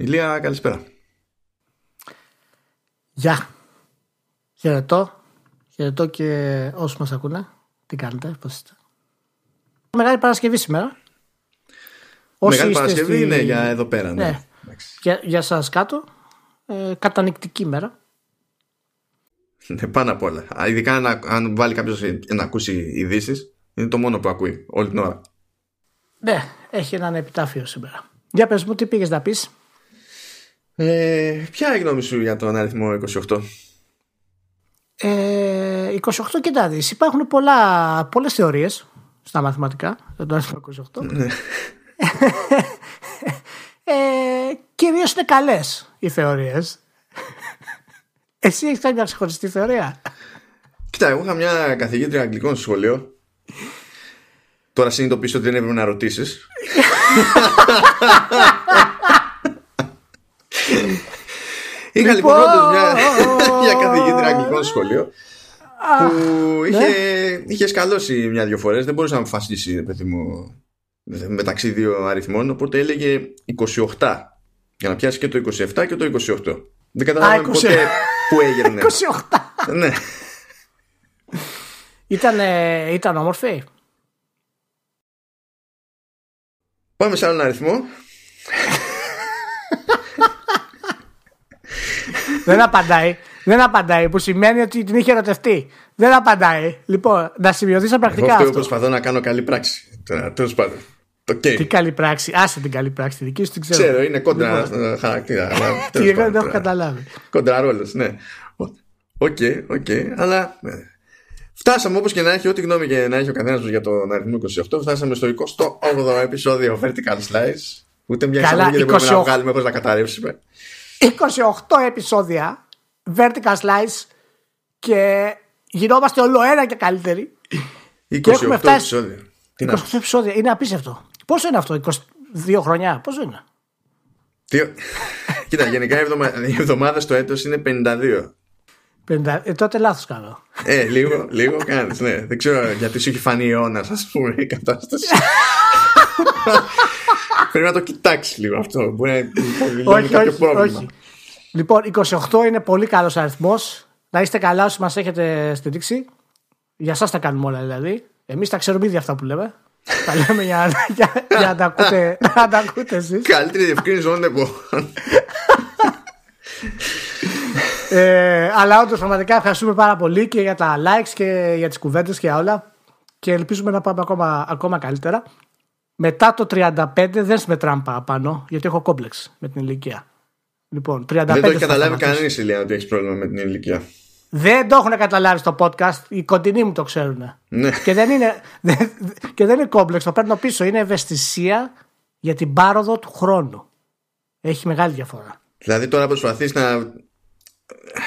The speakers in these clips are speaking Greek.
Ηλία, καλησπέρα. Γεια. Χαιρετώ. Χαιρετώ και όσους μας ακούνε. Τι κάνετε, πώς είστε. Μεγάλη Παρασκευή σήμερα. Μεγάλη Παρασκευή στη... είναι για εδώ πέρα. Ναι. ναι. Για, για σας κάτω. Ε, κατανυκτική μέρα. Ναι, πάνω απ' όλα. Ειδικά αν, αν βάλει κάποιος να ακούσει ειδήσεις, είναι το μόνο που ακούει όλη την ώρα. Ναι, έχει έναν επιτάφιο σήμερα. Για πες μου, τι πήγες να πεις; Ε, ποια είναι η γνώμη σου για τον αριθμό 28? Ε, 28 κοιτά δεις, υπάρχουν πολλά, πολλές θεωρίες στα μαθηματικά για τον αριθμό 28. Ναι. ε, κυρίως είναι καλές οι θεωρίες. Εσύ έχεις κάνει μια ξεχωριστή θεωρία; Κοίτα, εγώ είχα μια καθηγήτρια αγγλικών στο σχολείο. Τώρα συνειδητοποιήσω ότι δεν έπρεπε να ρωτήσεις. Είχα λοιπόν, λοιπόν. όντως μια, μια καθηγήτρια αγγλικών σχολείο που είχε, ναι. είχε σκαλώσει μια-δυο φορές. Δεν μπορούσε να αποφασίσει παιδί μου μεταξύ δύο αριθμών. Οπότε έλεγε 28 για να πιάσει και το 27 και το 28 δεν καταλάβαμε ποτέ που έγινε. 28 ναι. ήταν, ήταν όμορφη; Πάμε σε άλλον αριθμό Δεν απαντάει. Δεν απαντάει, που σημαίνει ότι την είχε ερωτευτεί. Δεν απαντάει. Λοιπόν, να σημειωθεί στα πρακτικά. Εγώ αυτό. προσπαθώ να κάνω καλή πράξη. Τέλος πάντων. Okay. Τι καλή πράξη. Άσε την καλή πράξη. Τη δική σου την ξέρω. Ξέρω, είναι κόντρα λοιπόν. χαρακτήρα. Τι εγώ δεν έχω καταλάβει. Κόντρα ρόλος, ναι. OK, OK. Αλλά ναι. Φτάσαμε όπως και να έχει, ό,τι γνώμη και να έχει ο καθένας για τον αριθμό 28, φτάσαμε στο 28ο επεισόδιο Vertical Slice. Ούτε μια εισαγωγή δεν μπορούμε να βγάλουμε χωρίς να καταρρεύσουμε. 28 επεισόδια vertical slice και γινόμαστε όλο ένα και καλύτεροι. 28 και έχουμε φτάσει... επεισόδια. 28 επεισόδια. Είναι απίστευτο. Πόσο είναι αυτό, 22 χρονιά, πόσο είναι; Τι... Κοίτα, γενικά οι εβδομάδε στο έτος είναι 52. 50... Ε, τότε λάθος κάνω. Ε, λίγο, λίγο κάνεις. Ναι. Δεν ξέρω γιατί σου έχει φανεί αιώνα, ας πούμε, η κατάσταση. Πρέπει να το κοιτάξει λίγο αυτό. Μπορεί να όχι, κάποιο όχι, πρόβλημα. Όχι. Λοιπόν, 28 είναι πολύ καλός αριθμός. Να είστε καλά όσοι μας έχετε στηρίξει. Για εσά τα κάνουμε όλα δηλαδή. Εμείς τα ξέρουμε ήδη αυτά που λέμε. τα λέμε για, για, για να τα ακούτε, να τα ακούτε εσείς. Καλύτερη διευκρίνηση όλων εποχών. ε, αλλά όντως πραγματικά ευχαριστούμε πάρα πολύ και για τα likes και για τις κουβέντες και για όλα. Και ελπίζουμε να πάμε ακόμα, ακόμα καλύτερα. Μετά το 35 δεν συμμετράμε παραπάνω, γιατί έχω κόμπλεξ με την ηλικία. Λοιπόν, 35 δεν το έχει καταλάβει κανείς ηλικία ότι έχεις πρόβλημα με την ηλικία. Δεν το έχουν καταλάβει στο podcast. Οι κοντινοί μου το ξέρουν. Ναι. Και, δεν είναι, και δεν είναι κόμπλεξ. Το παίρνω πίσω. Είναι ευαισθησία για την πάροδο του χρόνου. Έχει μεγάλη διαφορά. Δηλαδή τώρα προσπαθείς να.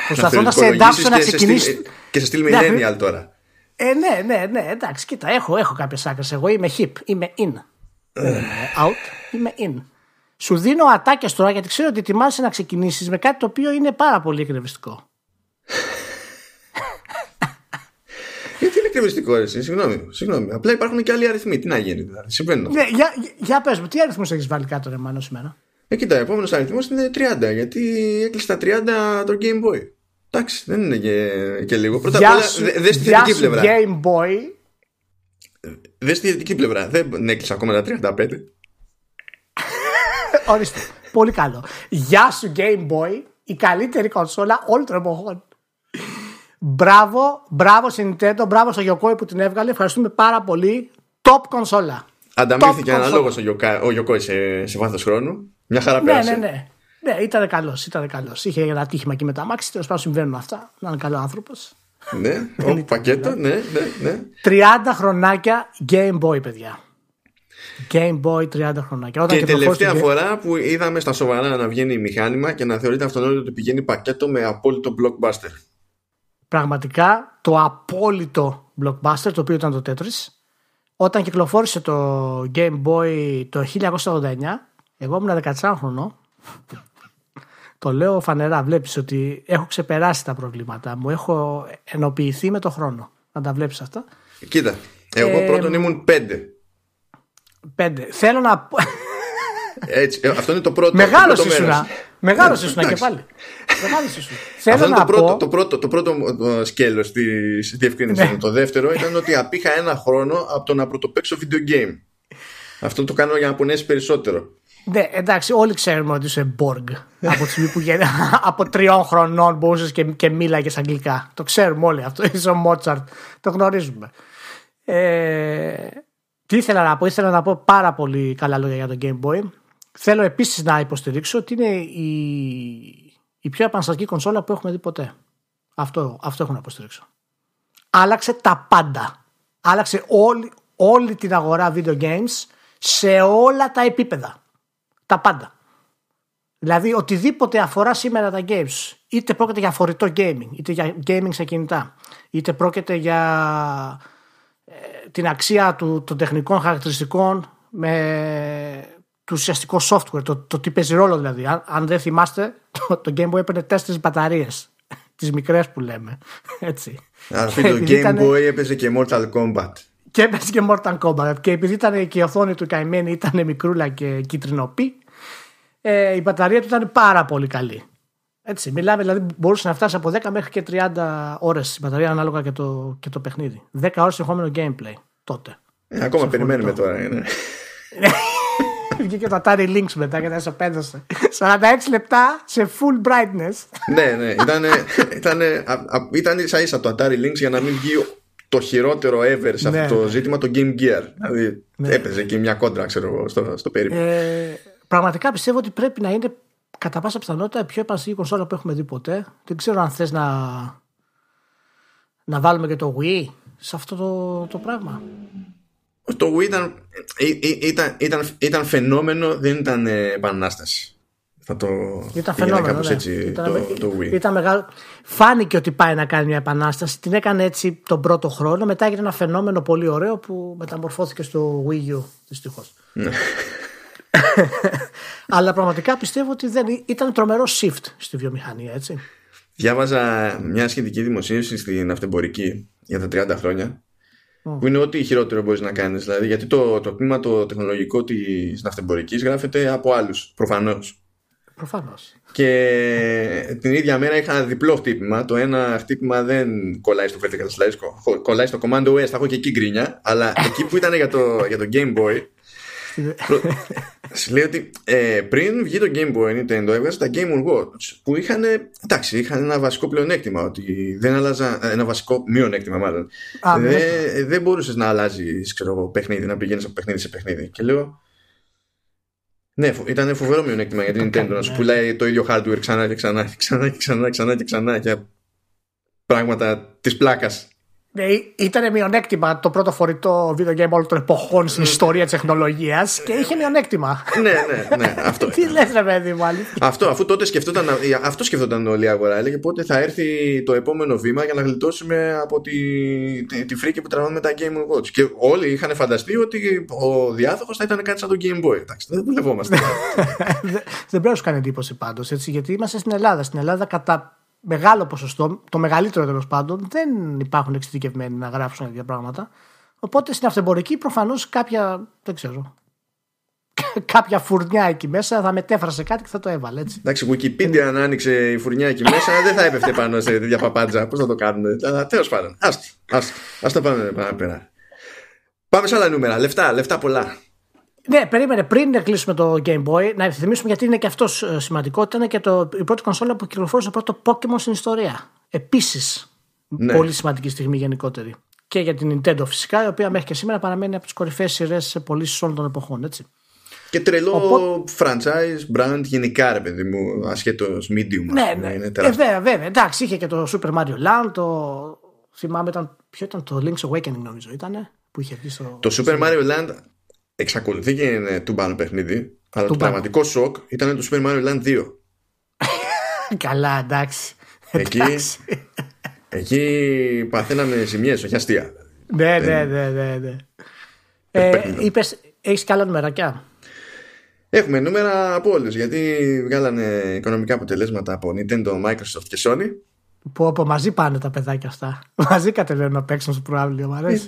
Προσπαθώ να σε εντάξω να ξεκινήσει. Και σε στείλει millennial τώρα. Ε, ναι, ναι, ναι, εντάξει, κοίτα, έχω, έχω κάποιες άκρες. Εγώ είμαι hip, είμαι in. Ε, out, είμαι in. Σου δίνω ατάκε τώρα γιατί ξέρω ότι ετοιμάσαι να ξεκινήσεις με κάτι το οποίο είναι πάρα πολύ εκνευριστικό. Γιατί είναι εκνευριστικό, εσύ, συγγνώμη, συγγνώμη. Απλά υπάρχουν και άλλοι αριθμοί. Τι να γίνει, δηλαδή; Συμβαίνουν. Ναι, για, για πες μου, τι αριθμούς έχεις βάλει κάτω, ρε Μάνο, σήμερα. Ε, κοίτα, ο επόμενος αριθμός είναι 30, γιατί έκλεισε τα 30 το Game Boy. Εντάξει, δεν είναι και, και λίγο. Πρώτα απ' όλα, δε στη θετική πλευρά. Game Boy. Δες στη θετική πλευρά. Δεν έκλεισα ακόμα τα 35. Ορίστε. Πολύ καλό. Γεια σου Game Boy, η καλύτερη κονσόλα όλων των εποχών. Μπράβο, μπράβο στην Nintendo, μπράβο στο Yokoi που την έβγαλε. Ευχαριστούμε πάρα πολύ. Top κονσόλα. Ανταμείφθηκε αναλόγω ο Yokoi σε, σε βάθος χρόνου. Μια χαρά πέρασε. Ναι, ναι, ναι. Ναι, ήταν καλός. Ήταν καλός. Είχε ένα τύχημα και με τα μάξι. Τέλος πάντων συμβαίνουν αυτά. Να είναι καλό άνθρωπος. Ναι, ο, πακέτο, ναι, ναι, ναι. 30 χρονάκια Game Boy, παιδιά. Game Boy 30 χρονάκια. Όταν και τελευταία φορά που είδαμε στα σοβαρά να βγαίνει μηχάνημα και να θεωρείται αυτονόητο ότι πηγαίνει πακέτο με απόλυτο blockbuster. Πραγματικά το απόλυτο blockbuster το οποίο ήταν το Tetris όταν κυκλοφόρησε το Game Boy το 1989 εγώ ήμουν 14 χρονών το λέω φανερά βλέπεις ότι έχω ξεπεράσει τα προβλήματά μου έχω ενοποιηθεί με το χρόνο να τα βλέπεις αυτά Κοίτα, εγώ ε, πρώτον ήμουν 5 Πέντε. Θέλω να. Έτσι, ε, αυτό είναι το πρώτο. Μεγάλος ήσουνα. Μεγάλος ήσουνα και πάλι. Μεγάλος ήσουνα. Αυτό είναι το πρώτο, το πρώτο, το πρώτο σκέλος της διευκρίνησης. Ναι. Το δεύτερο ήταν ότι απήχα ένα χρόνο από το να πρωτοπαίξω video game. Αυτό το κάνω για να πονέσει περισσότερο. Ναι, εντάξει, όλοι ξέρουμε ότι είσαι Borg. από τη που από τριών χρονών μπορούσες και, και μίλαγες αγγλικά. Το ξέρουμε όλοι αυτό. Είσαι ο Μότσαρτ. Το γνωρίζουμε. Ε, τι ήθελα να πω, ήθελα να πω πάρα πολύ καλά λόγια για το Game Boy. Θέλω επίσης να υποστηρίξω ότι είναι η, η πιο επαναστατική κονσόλα που έχουμε δει ποτέ. Αυτό, αυτό έχω να υποστηρίξω. Άλλαξε τα πάντα. Άλλαξε όλη, όλη την αγορά video games σε όλα τα επίπεδα. Τα πάντα. Δηλαδή οτιδήποτε αφορά σήμερα τα games, είτε πρόκειται για φορητό gaming, είτε για gaming σε κινητά, είτε πρόκειται για ε, την αξία του, των τεχνικών χαρακτηριστικών με το ουσιαστικό software, το, το τι παίζει ρόλο δηλαδή. Αν, δεν θυμάστε, το, το Game Boy έπαιρνε τέσσερις μπαταρίες. Τις μικρές που λέμε. Έτσι. Αυτό το Game Boy έπαιζε και Mortal Kombat. Και έπαιζε και Mortal Kombat. Και επειδή ήταν και η οθόνη του καημένη ήταν μικρούλα και κίτρινοπή, ε, η μπαταρία του ήταν πάρα πολύ καλή. Έτσι, μιλάμε δηλαδή μπορούσε να φτάσει από 10 μέχρι και 30 ώρες η μπαταρία ανάλογα και το, και το παιχνίδι. 10 ώρες ερχόμενο gameplay τότε. Ε, ακόμα περιμένουμε τώρα. Ναι. Βγήκε το Atari Lynx μετά και δεν σε πέδωσε. 46 λεπτά σε full brightness. ναι, ναι. Ήταν, ήταν, ήταν ίσα ίσα το Atari Lynx για να μην βγει το χειρότερο ever σε αυτό ναι. το ζήτημα το Game Gear. Δηλαδή ναι. έπαιζε και μια κόντρα, ξέρω εγώ, στο, στο περίπου. Ε, πραγματικά πιστεύω ότι πρέπει να είναι κατά πάσα πιθανότητα η πιο επαναστατική κονσόλα που έχουμε δει ποτέ. Δεν ξέρω αν θες να, να βάλουμε και το Wii σε αυτό το, το πράγμα. Το Wii ήταν, ήταν, ήταν, ήταν φαινόμενο, δεν ήταν επανάσταση. Θα το ήταν φαινόμενο, κάπως ναι. έτσι ήταν, το, το Wii. Ήταν μεγάλο. Φάνηκε ότι πάει να κάνει μια επανάσταση. Την έκανε έτσι τον πρώτο χρόνο. Μετά έγινε ένα φαινόμενο πολύ ωραίο που μεταμορφώθηκε στο Wii U δυστυχώς. Ναι. Αλλά πραγματικά πιστεύω ότι δεν ήταν τρομερό shift στη βιομηχανία, έτσι. Διάβαζα μια σχετική δημοσίευση στην αυτεμπορική για τα 30 χρόνια. Που είναι ό,τι χειρότερο μπορείς να κάνεις. Δηλαδή, γιατί το, το τμήμα το τεχνολογικό της ναυτεμπορικής γράφεται από άλλους. Προφανώς. Προφανώς. Και την ίδια μέρα είχα διπλό χτύπημα. Το ένα χτύπημα δεν κολλάει στο vertical slice, κολλάει στο command OS. Θα έχω και εκεί γκρίνια. Αλλά εκεί που ήταν για το, για το Game Boy, Σου λέει ότι ε, πριν βγει το Game Boy Nintendo έβγαζε τα Game Watch που είχαν, εντάξει, είχαν ένα βασικό πλεονέκτημα ότι δεν άλλαζα, ένα βασικό μειονέκτημα μάλλον. Δεν, δεν μπορούσες να αλλάζεις ξέρω, παιχνίδι, να πηγαίνεις από παιχνίδι σε παιχνίδι. Και λέω ναι, ήταν φοβερό μειονέκτημα για την Nintendo να σου πουλάει το ίδιο hardware ξανά και ξανά και ξανά και ξανά και ξανά και ξανά για πράγματα της πλάκας. ναι, ήταν μειονέκτημα το πρώτο φορητό video game όλων των εποχών στην ιστορία της τεχνολογίας και είχε μειονέκτημα. ναι, ναι, ναι. Αυτό. Τι λες, ρε παιδί μου, Αυτό, αφού τότε σκεφτόταν, αυτό σκεφτόταν όλη η αγορά. Έλεγε πότε θα έρθει το επόμενο βήμα για να γλιτώσουμε από τη, τη, τη φρίκη που τραβάμε με τα Game Watch. Και όλοι είχαν φανταστεί ότι ο διάδοχος θα ήταν κάτι σαν το Game Boy. Εντάξει, δεν δουλευόμαστε. δεν πρέπει να σου κάνει εντύπωση πάντως, γιατί είμαστε στην Ελλάδα. Στην Ελλάδα κατά μεγάλο ποσοστό, το μεγαλύτερο τέλος πάντων, δεν υπάρχουν εξειδικευμένοι να γράψουν τέτοια πράγματα. Οπότε στην αυτεμπορική προφανώς κάποια. Δεν ξέρω. κάποια φουρνιά εκεί μέσα θα μετέφρασε κάτι και θα το έβαλε έτσι. Εντάξει, Wikipedia αν άνοιξε η φουρνιά εκεί μέσα δεν θα έπεφτε πάνω σε τέτοια παπάντζα. Πώς θα το κάνουμε. Τέλος πάντων. Α το πάμε πέρα. Πάμε σε άλλα νούμερα. Λεφτά, λεφτά πολλά. Ναι, περίμενε πριν κλείσουμε το Game Boy, να θυμίσουμε γιατί είναι και αυτός ε, σημαντικό. Ήταν και το, η πρώτη κονσόλα που κυκλοφόρησε το πρώτο Pokémon στην ιστορία. Επίσης, ναι. πολύ σημαντική στιγμή γενικότερη. Και για την Nintendo φυσικά, η οποία μέχρι και σήμερα παραμένει από τις κορυφαίες σειρές σε πωλήσει όλων των εποχών. Έτσι. Και τρελό Οπότε... franchise, brand γενικά, ρε παιδί μου, ασχέτως medium. Ναι, ναι. Είναι ε, βέβαια, βέβαια. Εντάξει, είχε και το Super Mario Land, το. Θυμάμαι, ήταν... ποιο ήταν το Link's Awakening, νομίζω, ήταν. Που είχε στο... Το Super Mario Land εξακολουθεί και είναι τούμπανο παιχνίδι, αλλά το πραγματικό σοκ ήταν το Super Mario Land 2. Καλά, εντάξει. Εκεί, εκεί παθαίναμε ζημιές, όχι αστεία. Ναι, ναι, ναι, ναι. ναι. Ε, είπες, έχεις καλά νούμερακιά. Έχουμε νούμερα από όλους γιατί βγάλανε οικονομικά αποτελέσματα από Nintendo, Microsoft και Sony. Που από μαζί πάνε τα παιδάκια αυτά. Μαζί κατεβαίνουν να παίξουν στο προάβλιο, μου αρέσει.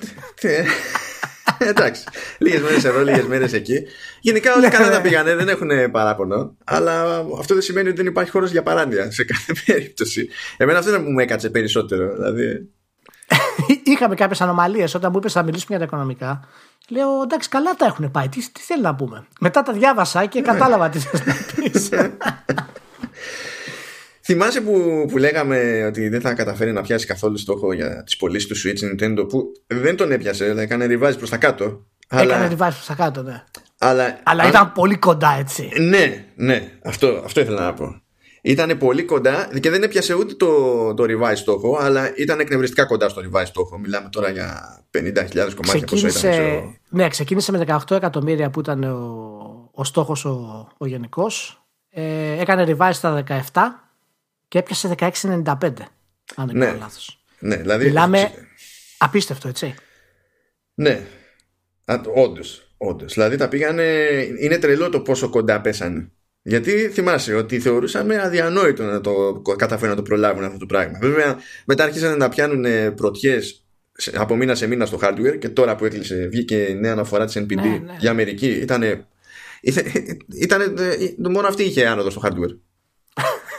Ε, Εντάξει. Λίγες μέρες εδώ, λίγες μέρες εκεί. Γενικά όλοι καλά τα πήγανε, δεν έχουν παράπονο. Αλλά αυτό δεν σημαίνει ότι δεν υπάρχει χώρος για παράνοια σε κάθε περίπτωση. Εμένα αυτό δεν μου έκατσε περισσότερο. Δηλαδή... Είχαμε κάποιες ανομαλίες όταν μου είπες θα μιλήσουμε για τα οικονομικά. Λέω εντάξει, καλά τα έχουν πάει. Τι, τι θέλει να πούμε. Μετά τα διάβασα και κατάλαβα τι θες να πεις. Θυμάσαι που, που λέγαμε ότι δεν θα καταφέρει να πιάσει καθόλου στόχο για τις πωλήσεις του Switch Nintendo που δεν τον έπιασε, δηλαδή έκανε revise προς τα κάτω. Έκανε αλλά... revise προς τα κάτω, ναι. Αλλά, αλλά ήταν πολύ κοντά έτσι. Ναι, ναι, αυτό, αυτό ήθελα να πω. Ήταν πολύ κοντά και δεν έπιασε ούτε το, το revise στόχο, αλλά ήταν εκνευριστικά κοντά στο revise στόχο. Μιλάμε τώρα για 50.000 κομμάτια ξεκίνησε, πόσο ήταν. Ναι, ξεκίνησε με 18 εκατομμύρια που ήταν ο, ο στόχος ο, ο γενικός. Ε, έκανε revise στα 17 και έπιασε 16,95. Αν δεν ναι. κάνω λάθος. Ναι, δηλαδή... Μιλάμε απίστευτο, έτσι. Ναι, όντως. Όντως. Δηλαδή τα πήγανε. Είναι τρελό το πόσο κοντά πέσανε. Γιατί θυμάσαι ότι θεωρούσαμε αδιανόητο να το καταφέρουν να το προλάβουν αυτό το πράγμα. Βέβαια, μετά άρχισαν να πιάνουν πρωτιές από μήνα σε μήνα στο hardware και τώρα που έκλεισε, βγήκε νέα αναφορά της NPD ναι, ναι. για Αμερική. Ήτανε, ήτανε, μόνο αυτή είχε άνοδο στο hardware.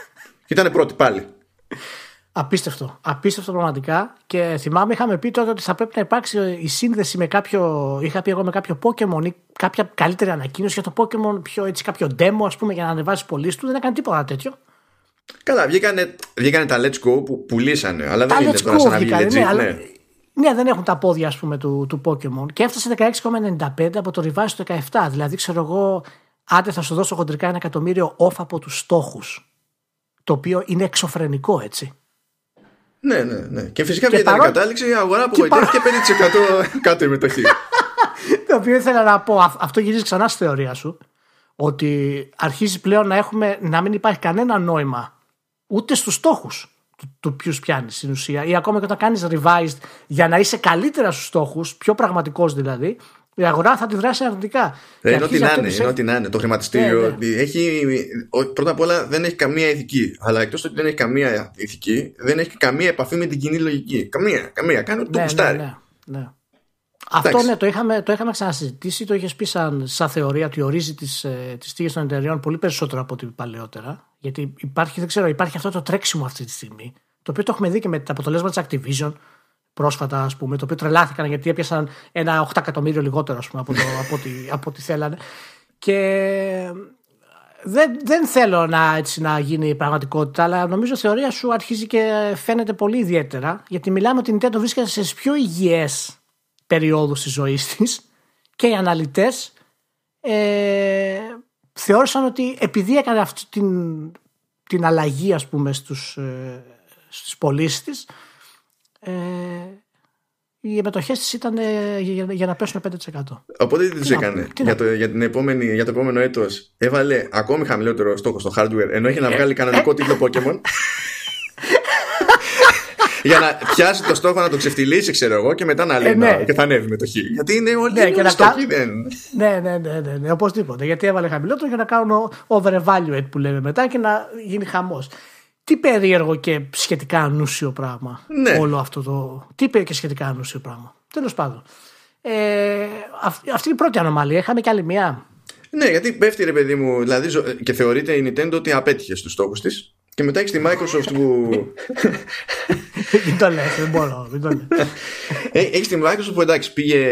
Ήταν πρώτη πάλι. Απίστευτο. Απίστευτο πραγματικά. Και θυμάμαι, είχαμε πει τότε ότι θα πρέπει να υπάρξει η σύνδεση με κάποιο. Είχα πει εγώ με κάποιο Pokémon ή κάποια καλύτερη ανακοίνωση για το Pokémon, πιο, έτσι, κάποιο demo, ας πούμε, για να ανεβάσεις πωλήσεις του. Δεν έκανε τίποτα τέτοιο. Καλά, βγήκανε, βγήκανε τα Let's Go που πουλήσανε. Αλλά δεν είναι τώρα σαν να βγει legit, ναι. ναι. ναι, δεν έχουν τα πόδια ας πούμε, του, του Pokemon και έφτασε 16,95 από το revive στο 17. Δηλαδή, ξέρω εγώ, άντε θα σου δώσω χοντρικά ένα εκατομμύριο off από τους στόχους. Το οποίο είναι εξωφρενικό, έτσι. Ναι, ναι, ναι. Και φυσικά και παρό... κατάληξη η αγορά απογοητεύτηκε παρό... 5% κάτω η μετοχή. το οποίο ήθελα να πω, αυτό γυρίζει ξανά στη θεωρία σου, ότι αρχίζει πλέον να έχουμε να μην υπάρχει κανένα νόημα ούτε στους στόχους του, του ποιους πιάνεις στην ουσία, ή ακόμα και όταν κάνεις revised για να είσαι καλύτερα στους στόχους, πιο πραγματικός δηλαδή, η αγορά θα τη δράσει αρνητικά. Ε, είναι ό,τι να είναι, είναι ό,τι να είναι. Το χρηματιστήριο ναι, ναι. έχει, πρώτα απ' όλα δεν έχει καμία ηθική. Αλλά εκτός ότι δεν έχει καμία ηθική, δεν έχει καμία επαφή με την κοινή λογική. Καμία, καμία. Κάνει ό,τι το κουστάρει. Ναι, ναι, ναι. Αυτό ναι, το είχαμε, το είχαμε ξανασυζητήσει, το είχες πει σαν, σαν θεωρία ότι ορίζει τις τις τύχες των εταιρεών πολύ περισσότερο από ό,τι παλαιότερα. Γιατί υπάρχει, δεν ξέρω, υπάρχει αυτό το τρέξιμο αυτή τη στιγμή. Το οποίο το έχουμε δει και με τα αποτελέσματα της Activision πρόσφατα, ας πούμε, το οποίο τρελάθηκαν γιατί έπιασαν ένα 8 εκατομμύριο λιγότερο ας πούμε, από, το, από, ό,τι, από ό,τι θέλανε. Και δεν, δεν θέλω να, έτσι, να γίνει πραγματικότητα, αλλά νομίζω η θεωρία σου αρχίζει και φαίνεται πολύ ιδιαίτερα, γιατί μιλάμε ότι η Nintendo βρίσκεται σε πιο υγιές περιόδους της ζωής της και οι αναλυτές ε, θεώρησαν ότι επειδή έκανε αυτή την, την αλλαγή ας πούμε στους, ε, στις πωλήσεις της ε, οι μετοχές της ήταν ε, για, για, να πέσουν 5%. Οπότε τι, τι έκανε; για, το, για, την επόμενη, για το επόμενο έτος έβαλε ακόμη χαμηλότερο στόχο στο hardware ενώ είχε να βγάλει κανονικό τίτλο Pokémon. για να πιάσει το στόχο να το ξεφτυλίσει, ξέρω εγώ, και μετά να λέει ε, ναι. και θα ανέβει μετοχή. Γιατί είναι όλοι ναι, οι στόχοι, δεν. Ναι, ναι, ναι, ναι, ναι, οπωσδήποτε. Γιατί έβαλε χαμηλότερο για να κάνω over-evaluate που λέμε μετά και να γίνει χαμός τι περίεργο και σχετικά ανούσιο πράγμα. Ναι. Όλο αυτό το. Τι και σχετικά ανούσιο πράγμα. Τέλος πάντων. Ε, αυτή, αυτή είναι η πρώτη ανομαλία. Είχαμε κι άλλη μία. Ναι, γιατί πέφτει ρε παιδί μου, δηλαδή, και θεωρείται η Nintendo ότι απέτυχε στους στόχους της. Και μετά έχεις τη Microsoft που. Μην το λες, δεν μπορώ. Ε, έχεις τη Microsoft που εντάξει πήγε,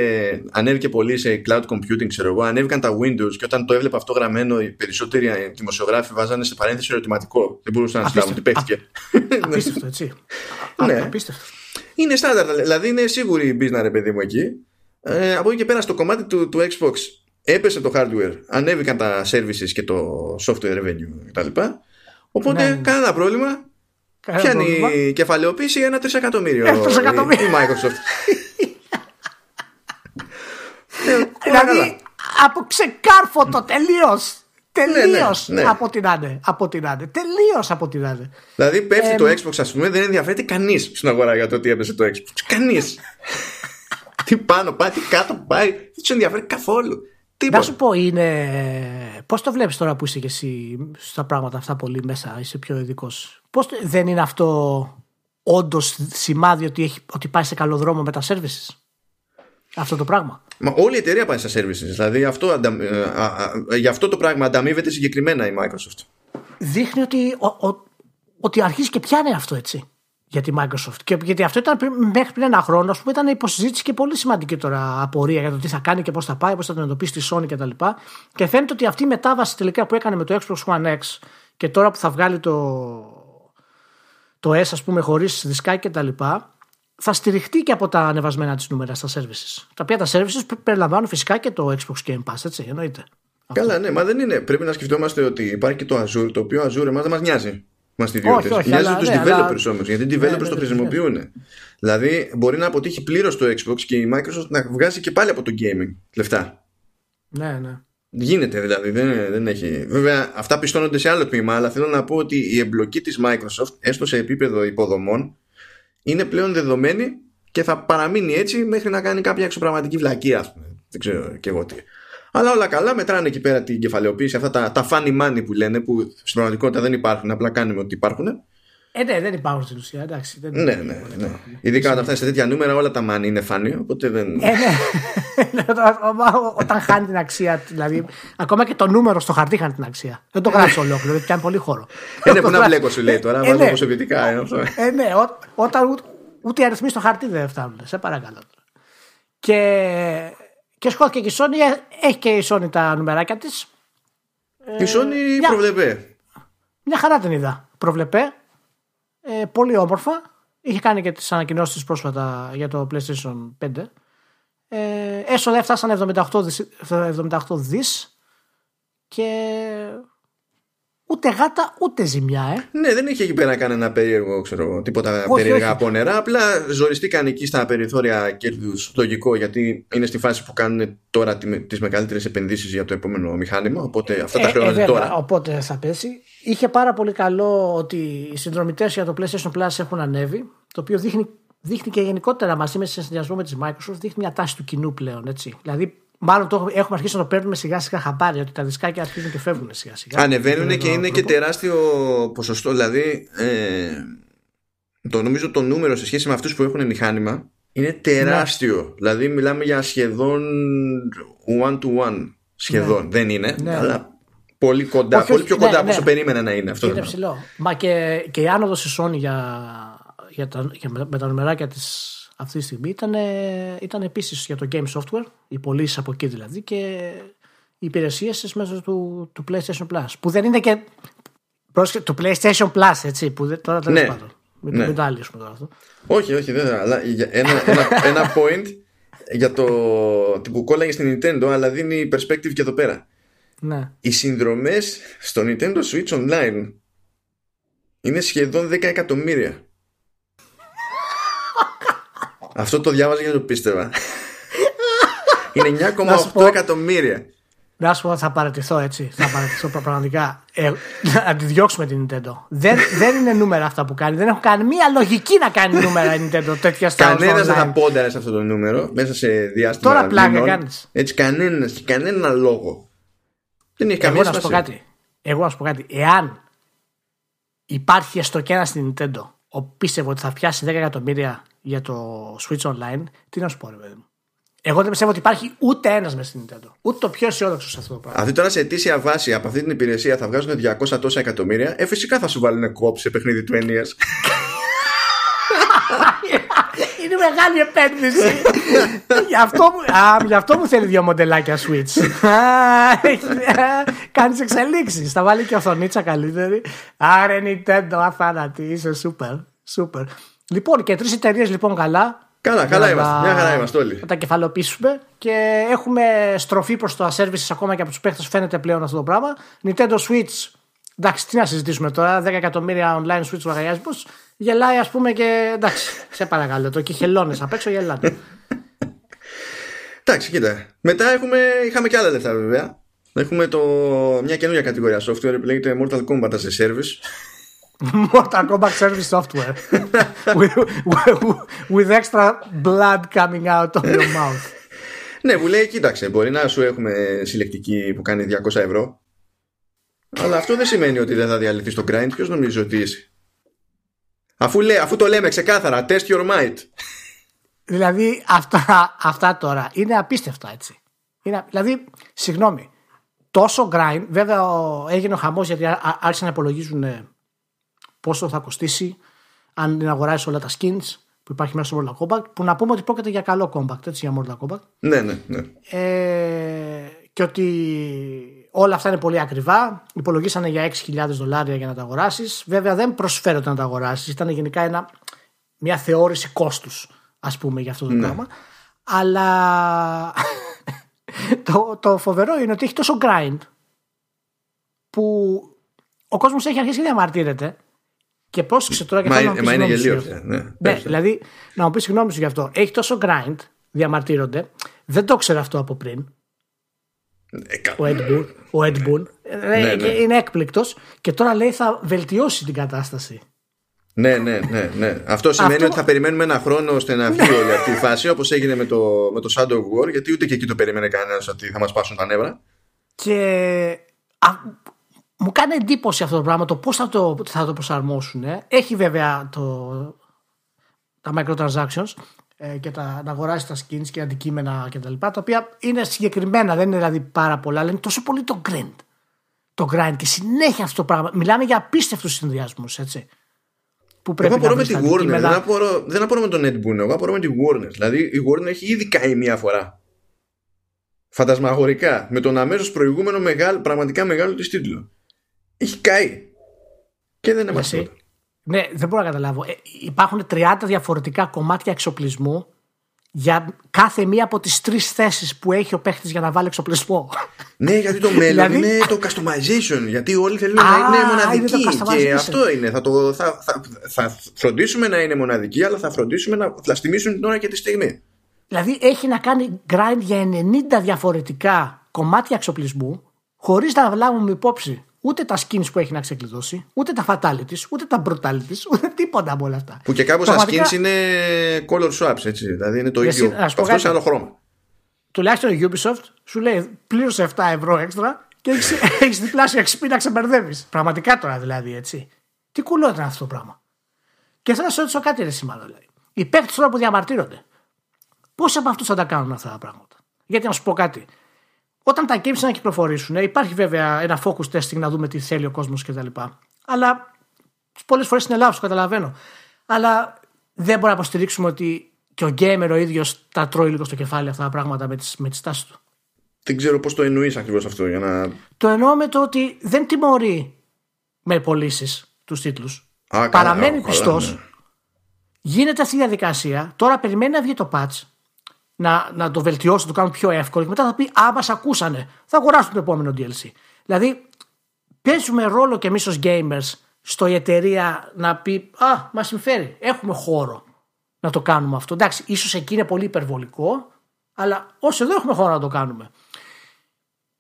ανέβηκε πολύ σε cloud computing, ξέρω εγώ. Ανέβηκαν τα Windows και όταν το έβλεπα αυτό γραμμένο, οι περισσότεροι δημοσιογράφοι βάζανε σε παρένθεση ερωτηματικό. Δεν μπορούσαν να συλλάβουν τι παίχτηκε. Απίστευτο, έτσι. Ναι. Απίστευτο. Είναι στάνταρ, δηλαδή είναι σίγουρη η business, ρε παιδί μου εκεί. Ε, από εκεί και πέρα στο κομμάτι του, του Xbox έπεσε το hardware, ανέβηκαν τα services και το software revenue κτλ. Οπότε ναι. κανένα πρόβλημα. Πιάνει η κεφαλαιοποίηση ένα τρισεκατομμύριο η, η Microsoft. ε, δηλαδή από ξεκάρφωτο τελείως. Τελείως ναι, ναι, ναι. από την άνε. Από την άνε. Τελείως από την άνε. Δηλαδή πέφτει ε, το Xbox, ας πούμε, δεν ενδιαφέρεται κανείς στην αγορά για το ότι έπεσε το Xbox. Κανείς. τι πάνω πάει, τι κάτω πάει. Δεν τους ενδιαφέρει καθόλου. Να σου πω, είναι. Πώς το βλέπεις τώρα που είσαι και εσύ στα πράγματα αυτά πολύ μέσα, είσαι πιο ειδικός; Πώς δεν είναι αυτό όντως σημάδι ότι, έχει, ότι πάει σε καλό δρόμο με τα services; αυτό το πράγμα. Μα όλη η εταιρεία πάει στα services. Δηλαδή αυτό, αντα... ε, γι' αυτό το πράγμα ανταμείβεται συγκεκριμένα η Microsoft. Δείχνει ότι, ο, ο, ότι αρχίζει και πιάνει αυτό έτσι για τη Microsoft. Και, γιατί αυτό ήταν πριν, μέχρι πριν ένα χρόνο, ας πούμε, ήταν υποσυζήτηση και πολύ σημαντική τώρα απορία για το τι θα κάνει και πώς θα πάει, πώς θα αντιμετωπίσει τη Sony κτλ. Και, και φαίνεται ότι αυτή η μετάβαση τελικά που έκανε με το Xbox One X και τώρα που θα βγάλει το, το S, ας πούμε, χωρίς δισκάκι κτλ θα στηριχτεί και από τα ανεβασμένα της νούμερα στα services. Τα οποία τα services περιλαμβάνουν φυσικά και το Xbox Game Pass, έτσι, εννοείται. Καλά, ναι, μα δεν είναι. Πρέπει να σκεφτόμαστε ότι υπάρχει και το Azure, το οποίο Azure εμάς δεν μας νοιάζει. Μας τη ιδιότητε. Μοιάζει τους ναι, developers αλλά... όμως, γιατί οι developers ναι, ναι, το χρησιμοποιούν. Ναι. Δηλαδή, μπορεί να αποτύχει πλήρως το Xbox και η Microsoft να βγάζει και πάλι από το gaming λεφτά. Ναι, ναι. Γίνεται δηλαδή, δεν, δεν έχει. Βέβαια, αυτά πιστώνονται σε άλλο τμήμα, αλλά θέλω να πω ότι η εμπλοκή της Microsoft, έστω σε επίπεδο υποδομών, είναι πλέον δεδομένη και θα παραμείνει έτσι μέχρι να κάνει κάποια εξωπραγματική βλακία, ας πούμε. Δεν ξέρω και εγώ τι. Αλλά όλα καλά, μετράνε εκεί πέρα την κεφαλαιοποίηση, αυτά τα, τα funny money που λένε, που στην πραγματικότητα δεν υπάρχουν, απλά κάνουμε ότι υπάρχουν. Ε, ναι, δεν υπάρχουν στην ουσία, εντάξει. Δεν ναι, ναι, ναι. Ειδικά όταν φτάσεις σε τέτοια νούμερα, όλα τα money είναι funny, οπότε δεν. Ε, ναι. όταν χάνει την αξία, δηλαδή, ακόμα και το νούμερο στο χαρτί χάνει την αξία. Δεν το γράφεις ολόκληρο, γιατί κάνει πολύ χώρο. Ε, ναι, που να μπλέκω σου λέει τώρα, βάζω προσωπικά. Ε, ναι, όταν ούτε οι αριθμοί στο χαρτί δεν φτάνουν, σε παρακαλώ. Και και σκόθηκε και η Sony, ε, έχει και η Sony τα νουμεράκια της. Η Sony μια, προβλεπέ. Μια χαρά την είδα. Προβλεπέ. Ε, πολύ όμορφα. Είχε κάνει και τις ανακοινώσεις πρόσφατα για το PlayStation 5. Ε, έσοδα έφτασαν 78 δις, 78 δις και Ούτε γάτα, ούτε ζημιά, ε. Ναι, δεν είχε εκεί πέρα κανένα περίεργο, ξέρω, τίποτα όχι, περίεργα από νερά. Απλά ζοριστήκαν εκεί στα περιθώρια κέρδου. Λογικό, γιατί είναι στη φάση που κάνουν τώρα τις μεγαλύτερες επενδύσεις για το επόμενο μηχάνημα. Οπότε αυτά τα ε, χρεώνονται ε, τώρα. Οπότε θα πέσει. Είχε πάρα πολύ καλό ότι οι συνδρομητές για το PlayStation Plus έχουν ανέβει. Το οποίο δείχνει, δείχνει και γενικότερα μαζί με συνδυασμό με τη Microsoft, δείχνει μια τάση του κοινού πλέον. Έτσι. Δηλαδή Μάλλον το έχουμε αρχίσει να το παίρνουμε σιγά σιγά χαμπάρι, ότι τα δισκάκια αρχίζουν και φεύγουν σιγά σιγά. Ανεβαίνουν και είναι και τεράστιο ποσοστό. Δηλαδή, ε, το νομίζω το νούμερο σε σχέση με αυτούς που έχουν μηχάνημα είναι τεράστιο. Ναι. Δηλαδή, μιλάμε για σχεδόν one to one. Σχεδόν. Ναι. Δεν είναι, ναι. αλλά πολύ κοντά, όχι, πολύ πιο κοντά από όσο περίμενα να είναι αυτό. Είναι ψηλό. Μα και, και η άνοδος τη Sony για, για, τα, για με τα νομεράκια της αυτή τη στιγμή ήταν, ήταν επίσης για το Game Software, οι πωλήσεις από εκεί δηλαδή και οι υπηρεσίες μέσω του, του PlayStation Plus. Που δεν είναι και. το PlayStation Plus, έτσι, που δεν, τώρα τέλος ναι. πάντων. Μην, ναι. το αλλήσουμε τώρα αυτό. Όχι, όχι, δεν Αλλά ένα, ένα, ένα point για το που κόλλαγε στην Nintendo, αλλά δίνει perspective και εδώ πέρα. Ναι. Οι συνδρομές στο Nintendo Switch Online είναι σχεδόν 10 εκατομμύρια. Αυτό το διάβαζα για να το πίστευα. Είναι 9,8 εκατομμύρια. Να σου πω, θα παρατηθώ έτσι. Θα παρατηθώ πραγματικά. Ε, να τη διώξουμε την Nintendo. Δεν, δεν είναι νούμερα αυτά που κάνει. Δεν έχω καμία λογική να κάνει νούμερα η Nintendo τέτοια στιγμή. Κανένας δεν θα πόνταρε σε αυτό το νούμερο μέσα σε διάστημα. Τώρα πλάκα κάνεις. Έτσι, κανένας και κανένα λόγο. Δεν έχει καμία σημασία. Εγώ να σου πω κάτι. Εγώ να σου πω κάτι. Εάν υπάρχει έστω και ένας στην Nintendo ο πίστευε ότι θα πιάσει 10 εκατομμύρια για το Switch Online, τι να σου πω, ρε παιδί μου. Εγώ δεν πιστεύω ότι υπάρχει ούτε ένας μες στην Nintendo. Ούτε το πιο αισιόδοξο σε αυτό το πράγμα. Αυτή τώρα σε αιτήσια βάση από αυτή την υπηρεσία θα βγάζουν 200 τόσα εκατομμύρια. Ε, φυσικά θα σου βάλουν κόψη σε παιχνίδι του NES. Είναι μεγάλη επένδυση. γι, αυτό, α, γι' αυτό μου θέλει δύο μοντελάκια Switch. Κάνεις εξελίξεις. Θα βάλει και οθονίτσα καλύτερη. Άρε Nintendo, αθάνατη. Είσαι super. super. Λοιπόν, και τρεις εταιρείες λοιπόν καλά. Καλά, καλά είμαστε. Μια χαρά είμαστε όλοι. Θα τα κεφαλοποιήσουμε και έχουμε στροφή προς το services ακόμα και από τους παίχτες. Φαίνεται πλέον αυτό το πράγμα. Nintendo Switch. Εντάξει, τι να συζητήσουμε τώρα. 10 εκατομμύρια online Switch λογαριασμούς. Γελάει, ας πούμε, και εντάξει. Σε παρακαλώ. Το και χελώνε απ' έξω γελάνε. Εντάξει, κοίτα. Μετά έχουμε, είχαμε και άλλα λεφτά βέβαια. Έχουμε το, μια καινούργια κατηγορία software που λέγεται Mortal Kombat as a Service. Mortal Kombat Service Software. with, with, extra blood coming out of your mouth. ναι, που λέει, κοίταξε, μπορεί να σου έχουμε συλλεκτική που κάνει 200 ευρώ. Αλλά αυτό δεν σημαίνει ότι δεν θα διαλυθείς το grind. Ποιος νομίζει ότι είσαι; Αφού, λέ, αφού το λέμε ξεκάθαρα, test your might. Δηλαδή αυτά, αυτά τώρα είναι απίστευτα έτσι. Είναι, δηλαδή, συγγνώμη, τόσο grind, βέβαια έγινε ο χαμός γιατί άρχισαν να υπολογίζουν ε, πόσο θα κοστίσει αν την αγοράσει όλα τα skins που υπάρχει μέσα στο Mortal Kombat, που να πούμε ότι πρόκειται για καλό Kombat, έτσι, για Mortal Kombat. Ναι, ναι, ναι. Ε, και ότι όλα αυτά είναι πολύ ακριβά. Υπολογίσανε για 6.000 δολάρια για να τα αγοράσεις. Βέβαια δεν προσφέρονται να τα αγοράσεις. Ήταν γενικά ένα, μια θεώρηση κόστους, ας πούμε, για αυτό το ναι. πράγμα. Αλλά το, το φοβερό είναι ότι έχει τόσο grind που ο κόσμος έχει αρχίσει να διαμαρτύρεται και πρόσεξε τώρα και μα, θέλω να μα είναι γελίο. Ναι, ναι, δηλαδή να μου πεις συγγνώμη σου γι' αυτό. Έχει τόσο grind, διαμαρτύρονται. Δεν το ξέρω αυτό από πριν. Ε, ο Ed Boon. Ο Ed Boon. Ναι, ε, ναι. Είναι έκπληκτος και τώρα λέει θα βελτιώσει την κατάσταση. Ναι, ναι, ναι, ναι. Αυτό σημαίνει Αυτό... ότι θα περιμένουμε ένα χρόνο ώστε να φύγει όλη αυτή η φάση όπως έγινε με το, με το Shadow of War, γιατί ούτε και εκεί το περίμενε κανένας ότι θα μας πάσουν τα νεύρα. Και μου κάνει εντύπωση αυτό το πράγμα το πώς θα το, θα το προσαρμόσουν. Έχει βέβαια το, τα microtransactions ε, και τα, να αγοράσει τα skins και αντικείμενα κτλ. Τα, τα οποία είναι συγκεκριμένα, δεν είναι δηλαδή πάρα πολλά, αλλά είναι τόσο πολύ το grind. Το grind και συνέχεια αυτό το πράγμα. Μιλάμε για απίστευτους συνδυασμούς, έτσι. Που πρέπει εγώ απορώ με τη Warner, δεν απορώ, δεν απορώ με τον Ed Boon, εγώ απορώ με τη Warner. Δηλαδή η Warner έχει ήδη καεί μία φορά. Φαντασμαγορικά, με τον αμέσως προηγούμενο μεγάλο, πραγματικά μεγάλο της τίτλο έχει καεί. Και δεν είναι μαζί. Ναι, δεν μπορώ να καταλάβω. Ε, υπάρχουν 30 διαφορετικά κομμάτια εξοπλισμού για κάθε μία από τις τρεις θέσεις που έχει ο παίχτης για να βάλει εξοπλισμό. Ναι, γιατί το μέλλον δηλαδή... είναι το customization. Γιατί όλοι θέλουν να είναι μοναδικοί. και αυτό είναι. Θα, το, θα, θα, θα φροντίσουμε να είναι μοναδικοί, αλλά θα φροντίσουμε να βλαστημίσουν την ώρα και τη στιγμή. Δηλαδή έχει να κάνει grind για 90 διαφορετικά κομμάτια εξοπλισμού, χωρίς να λάβουμε υπόψη ούτε τα skins που έχει να ξεκλειδώσει, ούτε τα fatalities, ούτε τα brutalities, ούτε τίποτα από όλα αυτά. Που και κάπως Πραγματικά... τα skins είναι color swaps, έτσι. Δηλαδή είναι το ίδιο. Αυτό σε άλλο χρώμα. Τουλάχιστον η Ubisoft σου λέει πλήρωσε 7 ευρώ έξτρα και έχεις διπλάσιο XP να ξεμπερδεύεις. Πραγματικά τώρα δηλαδή, έτσι. Τι κουλό ήταν αυτό το πράγμα. Και θέλω να σου ρωτήσω κάτι, ρε σήμερα δηλαδή. Οι παίκτες τώρα που διαμαρτύρονται, πόσοι από αυτούς θα τα κάνουν αυτά τα πράγματα; Γιατί να σου πω κάτι. Όταν τα games να κυκλοφορήσουν, υπάρχει βέβαια ένα focus testing να δούμε τι θέλει ο κόσμος κτλ. Αλλά πολλές φορές είναι λάθος, καταλαβαίνω. Αλλά δεν μπορούμε να υποστηρίξουμε ότι και ο gamer ο ίδιος τα τρώει λίγο στο κεφάλι αυτά τα πράγματα με τις με τις τάσεις του. Δεν ξέρω πώς το εννοείς ακριβώς αυτό για να. Το εννοώ με το ότι δεν τιμωρεί με πωλήσεις τους τίτλους. Παραμένει πιστός. Ναι. Γίνεται αυτή η διαδικασία. Τώρα περιμένει να βγει το patch να, να το βελτιώσουν, να το κάνουν πιο εύκολο και μετά θα πει Α, μας ακούσανε. Θα αγοράσουν το επόμενο DLC. Δηλαδή, παίζουμε ρόλο και εμείς ως gamers στο η εταιρεία να πει Α, μας συμφέρει. Έχουμε χώρο να το κάνουμε αυτό. Εντάξει, ίσως εκεί είναι πολύ υπερβολικό, αλλά όσο εδώ έχουμε χώρο να το κάνουμε.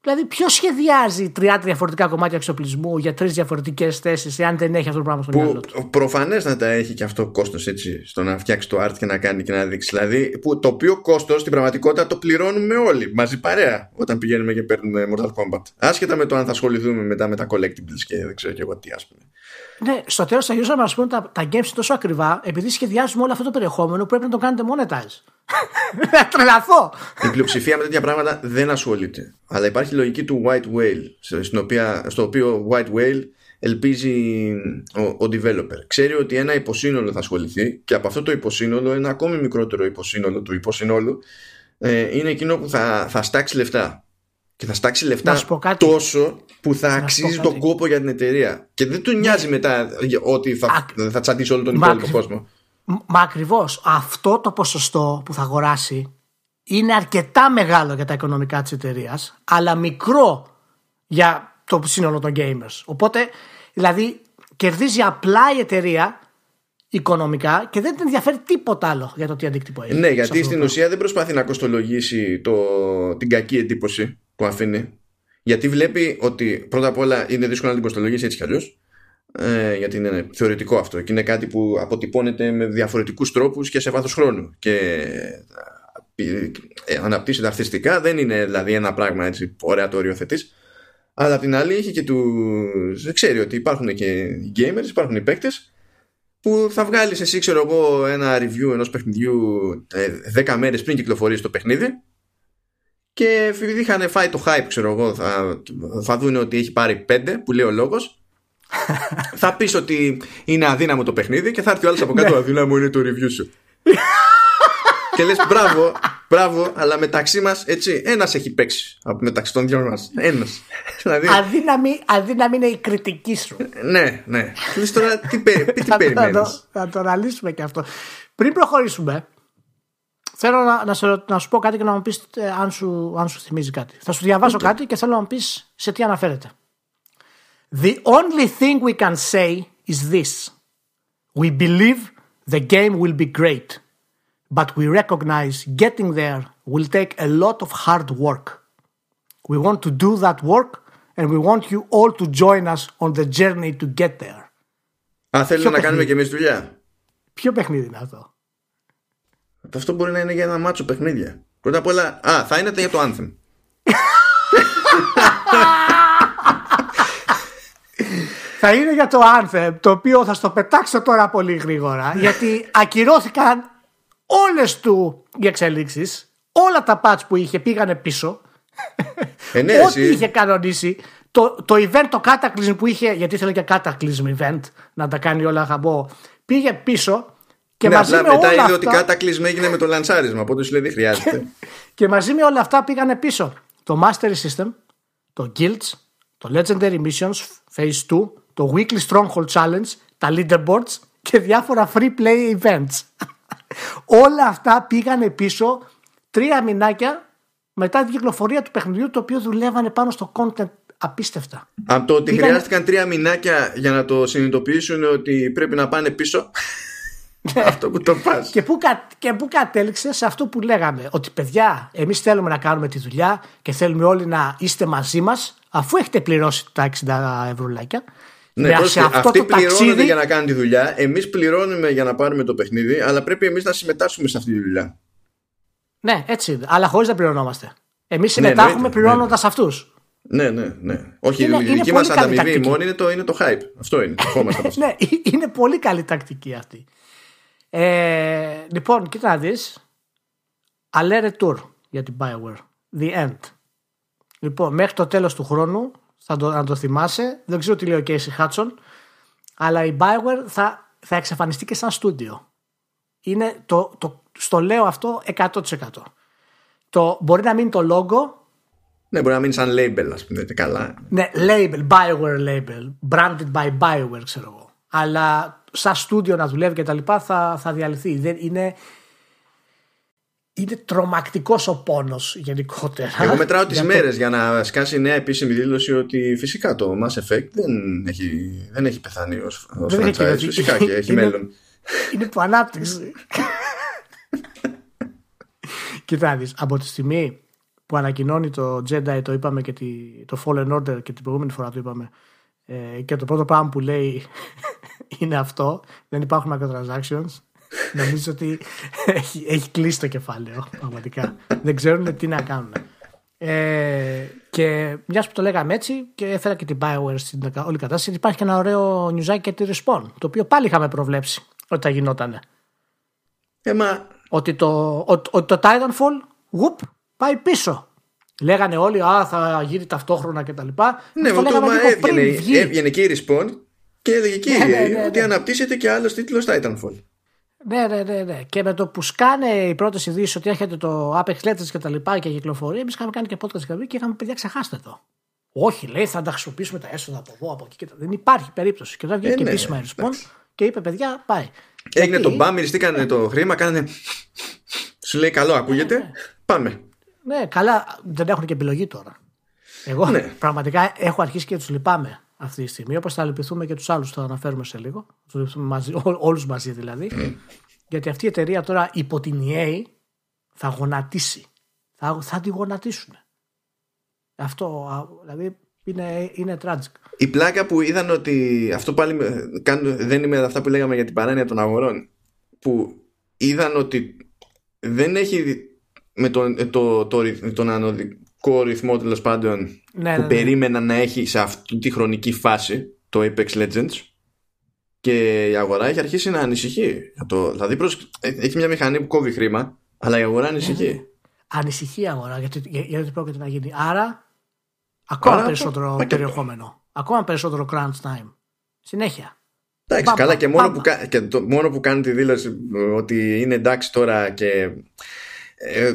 Δηλαδή, ποιος σχεδιάζει 30 διαφορετικά κομμάτια εξοπλισμού για τρεις διαφορετικές θέσεις, εάν δεν έχει αυτό το πράγμα στο μυαλό του; Προφανές να τα έχει και αυτό κόστος έτσι, στο να φτιάξει το art και να κάνει και να δείξει. Δηλαδή, που, το οποίο κόστος στην πραγματικότητα το πληρώνουμε όλοι μαζί παρέα όταν πηγαίνουμε και παίρνουμε Mortal Kombat. Άσχετα με το αν θα ασχοληθούμε μετά με τα collectibles και δεν ξέρω και εγώ τι, ας πούμε. Ναι, στο τέλος θα γυρίσουμε να μας πούνε τα, τα games είναι τόσο ακριβά επειδή σχεδιάζουμε όλο αυτό το περιεχόμενο που πρέπει να το κάνετε monetize. Θα τρελαθώ. Η πλειοψηφία με τέτοια πράγματα δεν ασχολείται. Αλλά υπάρχει η λογική του white whale, στην οποία, στο οποίο white whale ελπίζει ο, ο developer. Ξέρει ότι ένα υποσύνολο θα ασχοληθεί και από αυτό το υποσύνολο, ένα ακόμη μικρότερο υποσύνολο του υποσύνολου, ε, είναι εκείνο που θα, θα στάξει λεφτά. Και θα στάξει λεφτά τόσο που θα αξίζει τον κόπο για την εταιρεία. Και δεν του νοιάζει ναι. μετά ότι θα, θα τσαντήσει όλο τον υπόλοιπο κόσμο. Μα ακριβώς αυτό το ποσοστό που θα αγοράσει είναι αρκετά μεγάλο για τα οικονομικά της εταιρείας, αλλά μικρό για το σύνολο των gamers. Οπότε, δηλαδή, κερδίζει απλά η εταιρεία οικονομικά και δεν την ενδιαφέρει τίποτα άλλο για το τι αντίκτυπο έχει. Ναι, γιατί στην ουσία δεν προσπαθεί να κοστολογήσει το, την κακή εντύπωση που αφήνει. Γιατί βλέπει ότι πρώτα απ' όλα είναι δύσκολο να την κοστολογήσει έτσι κι αλλιώς ε, γιατί είναι θεωρητικό αυτό και είναι κάτι που αποτυπώνεται με διαφορετικούς τρόπους και σε βάθος χρόνου και ε, ε αναπτύσσεται αρθιστικά δεν είναι δηλαδή ένα πράγμα έτσι ωραία το οριοθετής αλλά απ' την άλλη έχει και τους. ξέρει ότι υπάρχουν και οι gamers, υπάρχουν οι παίκτες που θα βγάλεις εσύ ξέρω εγώ ένα review ενός παιχνιδιού 10 ε, μέρες πριν κυκλοφορήσει το παιχνίδι και επειδή είχαν φάει το hype ξέρω εγώ θα, θα δουν ότι έχει πάρει 5 που λέει ο λόγος θα πεις ότι είναι αδύναμο το παιχνίδι και θα έρθει ο άλλος από κάτω ναι. αδύναμο είναι το review σου και λες μπράβο, μπράβο, αλλά μεταξύ μας έτσι ένας έχει παίξει μεταξύ των δυο μας. Ένας. δηλαδή... αδύναμη, αδύναμη είναι η κριτική σου. ναι, ναι. Λες τώρα τι, τι περιμένεις; Θα το αναλύσουμε και αυτό. Πριν προχωρήσουμε, θέλω να, να, σου, να σου πω κάτι και να μου πεις ε, αν, σου, αν σου θυμίζει κάτι. Θα σου διαβάσω κάτι και θέλω να μου πεις σε τι αναφέρεται. The only thing we can say is this. We believe the game will be great. but we recognize getting there will take a lot of hard work. We want to do that work and we want you all to join us on the journey to get there. Α, θέλουμε να κάνουμε και εμείς δουλειά. Ποιο παιχνίδι είναι αυτό? Αυτό μπορεί να είναι για ένα μάτσο παιχνίδια. Πρώτα απ' όλα, α, θα είναι για το Anthem. θα είναι για το Anthem, το οποίο θα στο πετάξω τώρα πολύ γρήγορα, γιατί ακυρώθηκαν όλες του οι εξελίξεις, όλα τα patch που είχε πήγανε πίσω. Ε, ναι, Ό,τι είχε κανονίσει. Το, το event, το Cataclysm που είχε, γιατί ήθελε και Cataclysm event να τα κάνει όλα χαμπό, πήγε πίσω και ναι, μαζί με μετά όλα είδε αυτά... ότι Cataclysm έγινε με το λανσάρισμα, οπότε σου λέει δεν χρειάζεται. Και, και μαζί με όλα αυτά πήγανε πίσω το Mastery System, το Guilds, το Legendary Missions Phase 2, το Weekly Stronghold Challenge, τα Leaderboards και διάφορα free play events. Όλα αυτά πήγανε πίσω τρία μηνάκια μετά την κυκλοφορία του παιχνιδιού το οποίο δουλεύανε πάνω στο content απίστευτα. Από το ότι πήγανε... χρειάστηκαν τρία μηνάκια για να το συνειδητοποιήσουν ότι πρέπει να πάνε πίσω. Ναι. αυτό που το πας. Και που, και που κατέληξε σε αυτό που λέγαμε. Ότι παιδιά, εμείς θέλουμε να κάνουμε τη δουλειά και θέλουμε όλοι να είστε μαζί μας αφού έχετε πληρώσει τα 60 ευρουλάκια ναι, ναι αυτό αυτοί το πληρώνονται ταξίδι... για να κάνουν τη δουλειά. Εμείς πληρώνουμε για να πάρουμε το παιχνίδι, αλλά πρέπει εμείς να συμμετάσχουμε σε αυτή τη δουλειά. Ναι, έτσι είναι. Αλλά χωρίς να πληρωνόμαστε. Εμείς συμμετάχουμε ναι, πληρώνοντας ναι. αυτούς. Ναι, ναι, ναι. Όχι, είναι, η δική μας ανταμοιβή μόνη είναι το, είναι το hype. Αυτό είναι. ναι, είναι πολύ καλή τακτική αυτή. Ε, λοιπόν, κοίτα να δεις. Alert Tour για την Bioware. The End. Λοιπόν, μέχρι το τέλος του χρόνου θα το, να το θυμάσαι. Δεν ξέρω τι λέει ο Casey Hudson. Αλλά η Bioware θα, θα εξαφανιστεί και σαν στούντιο. Είναι το, το, στο λέω αυτό 100%. Το, μπορεί να μείνει το logo. Ναι, μπορεί να μείνει σαν label, ας πούμε. Καλά. Ναι, label, Bioware label. Branded by Bioware, ξέρω εγώ. Αλλά σαν στούντιο να δουλεύει και τα λοιπά θα, θα διαλυθεί. Δεν, είναι, είναι τρομακτικός ο πόνος γενικότερα. Εγώ μετράω τις μέρες για να σκάσει νέα επίσημη δήλωση ότι φυσικά το Mass Effect δεν έχει, δεν έχει πεθάνει ως franchise. Φυσικά και έχει μέλλον. Είναι που ανάπτυξη. Κοιτάξτε, από τη στιγμή που ανακοινώνει το Jedi, το είπαμε και το Fallen Order και την προηγούμενη φορά το είπαμε, ε, και το πρώτο πράγμα που λέει είναι αυτό, δεν υπάρχουν microtransactions Νομίζω ότι έχει, έχει κλείσει το κεφάλαιο. Πραγματικά. Δεν ξέρουν τι να κάνουν. Ε, και μιας που το λέγαμε έτσι και έφερα και την Bioware στην όλη κατάσταση, υπάρχει και ένα ωραίο νιουζάκι και τη Respawn, το οποίο πάλι είχαμε προβλέψει ότι θα γινότανε. Ε, μα... ότι, το, ότι, ότι το Titanfall γουπ, πάει πίσω. Λέγανε όλοι, Α, θα γίνει ταυτόχρονα κτλ. Ναι, το μα έβγαινε, έβγαινε και η Respawn και έλεγε και ναι, ναι, ναι, ότι ναι. αναπτύσσεται και άλλος τίτλος Titanfall. Ναι, ναι, ναι, ναι. Και με το που σκάνε οι πρώτες ειδήσεις ότι έρχεται το Apex Legends και τα λοιπά και κυκλοφορεί, εμείς είχαμε κάνει και podcast και είχαμε παιδιά ξεχάστε το. Όχι, λέει, θα τα χρησιμοποιήσουμε τα έσοδα από εδώ, από εκεί και τα. Δεν υπάρχει περίπτωση. Και τώρα βγήκε ε, και ναι, επίσημα η Respawn και είπε, παιδιά, πάει. Έγινε το μπαμ, μυριστήκανε το χρήμα, κάνανε. Σου λέει, καλό, ακούγεται. Ναι, ναι. Πάμε. Ναι, καλά, δεν έχουν και επιλογή τώρα. Εγώ ναι. πραγματικά έχω αρχίσει και τους λυπάμαι αυτή τη στιγμή. Όπως θα λυπηθούμε και τους άλλους, θα αναφέρουμε σε λίγο. Μαζί, όλους μαζί δηλαδή. Mm. Γιατί αυτή η εταιρεία τώρα υπό την EA θα γονατίσει. Θα, θα τη γονατίσουν. Αυτό δηλαδή είναι, είναι tragic. Η πλάκα που είδαν ότι αυτό πάλι δεν είναι αυτά που λέγαμε για την παράνοια των αγορών. Που είδαν ότι δεν έχει με τον, το, το, το, τον ανωδικό ρυθμό τέλος πάντων ναι, που ναι, ναι. περίμενα να έχει σε αυτή τη χρονική φάση το Apex Legends και η αγορά έχει αρχίσει να ανησυχεί. Το, δηλαδή προς, έχει μια μηχανή που κόβει χρήμα, αλλά η αγορά ανησυχεί. Ε, ανησυχεί η αγορά γιατί, γιατί πρόκειται να γίνει. Άρα, ακόμα Άρα, περισσότερο πα, περιεχόμενο. Ακόμα περισσότερο crunch time. Συνέχεια. Εντάξει, καλά και, μόνο, που, και το, μόνο που κάνει τη δήλωση ότι είναι εντάξει τώρα και ε,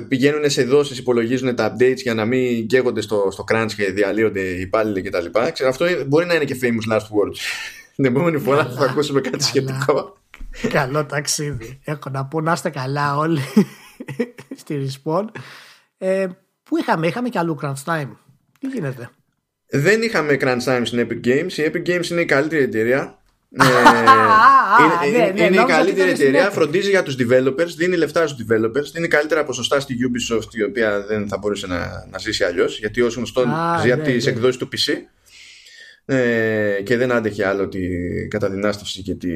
πηγαίνουν σε δόσεις, υπολογίζουν τα updates για να μην καίγονται στο, στο crunch και διαλύονται οι υπάλληλοι κτλ. Αυτό μπορεί να είναι και famous last words. Την επόμενη φορά θα ακούσουμε κάτι σχετικό. Καλό ταξίδι. Έχω να πω να είστε καλά όλοι στη Respawn. Ε, πού είχαμε, είχαμε και αλλού crunch time. Τι γίνεται; Δεν είχαμε crunch time στην Epic Games. Η Epic Games είναι η καλύτερη εταιρεία ε, είναι, ναι, ναι, είναι η καλύτερη εταιρεία, φροντίζει για τους developers, δίνει λεφτά στους developers, δίνει καλύτερα ποσοστά στη Ubisoft η οποία δεν θα μπορούσε να, να ζήσει αλλιώς, γιατί όσο γνωστό ζει από ναι, τις εκδόσεις του PC ε, και δεν άντεχε άλλο τη καταδυνάστευση και τη,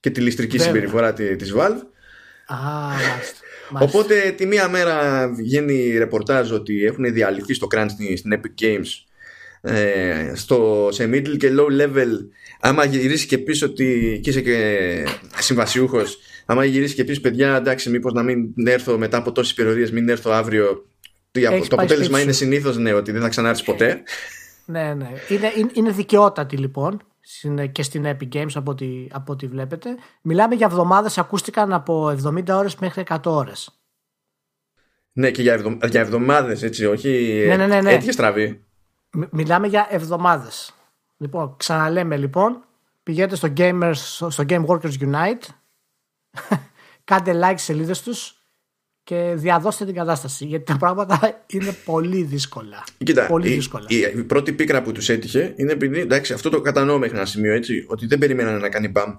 και τη ληστρική συμπεριφορά της Valve. Οπότε τη μία μέρα βγαίνει ρεπορτάζ ότι έχουν διαλυθεί στο crunch στην Epic Games ε, στο, σε middle και low level άμα γυρίσεις και πεις ότι και είσαι και συμβασιούχος άμα γυρίσεις και πεις παιδιά εντάξει μήπως να μην έρθω μετά από τόσες περιοδίες μην έρθω αύριο το αποτέλεσμα είναι συνήθως ναι ότι δεν θα ξανάρθεις ποτέ. Ναι ναι. Είναι, είναι δικαιότατη λοιπόν και στην Epic Games από ό,τι, από ό,τι βλέπετε. Μιλάμε για εβδομάδες ακούστηκαν από 70 ώρες μέχρι 100 ώρες. Ναι και για, εβδο, για εβδομάδες έτσι όχι ναι, ναι, ναι, ναι. έτυχε στραβή Μιλάμε για εβδομάδες. Λοιπόν, ξαναλέμε λοιπόν, πηγαίνετε στο, Gamers, στο Game Workers Unite, κάντε like σελίδες τους και διαδώστε την κατάσταση γιατί τα πράγματα είναι πολύ δύσκολα. Κοίτα, πολύ η, δύσκολα. Η, η, πρώτη πίκρα που τους έτυχε είναι επειδή, εντάξει, αυτό το κατανοώ μέχρι ένα σημείο έτσι, ότι δεν περιμένανε να κάνει μπαμ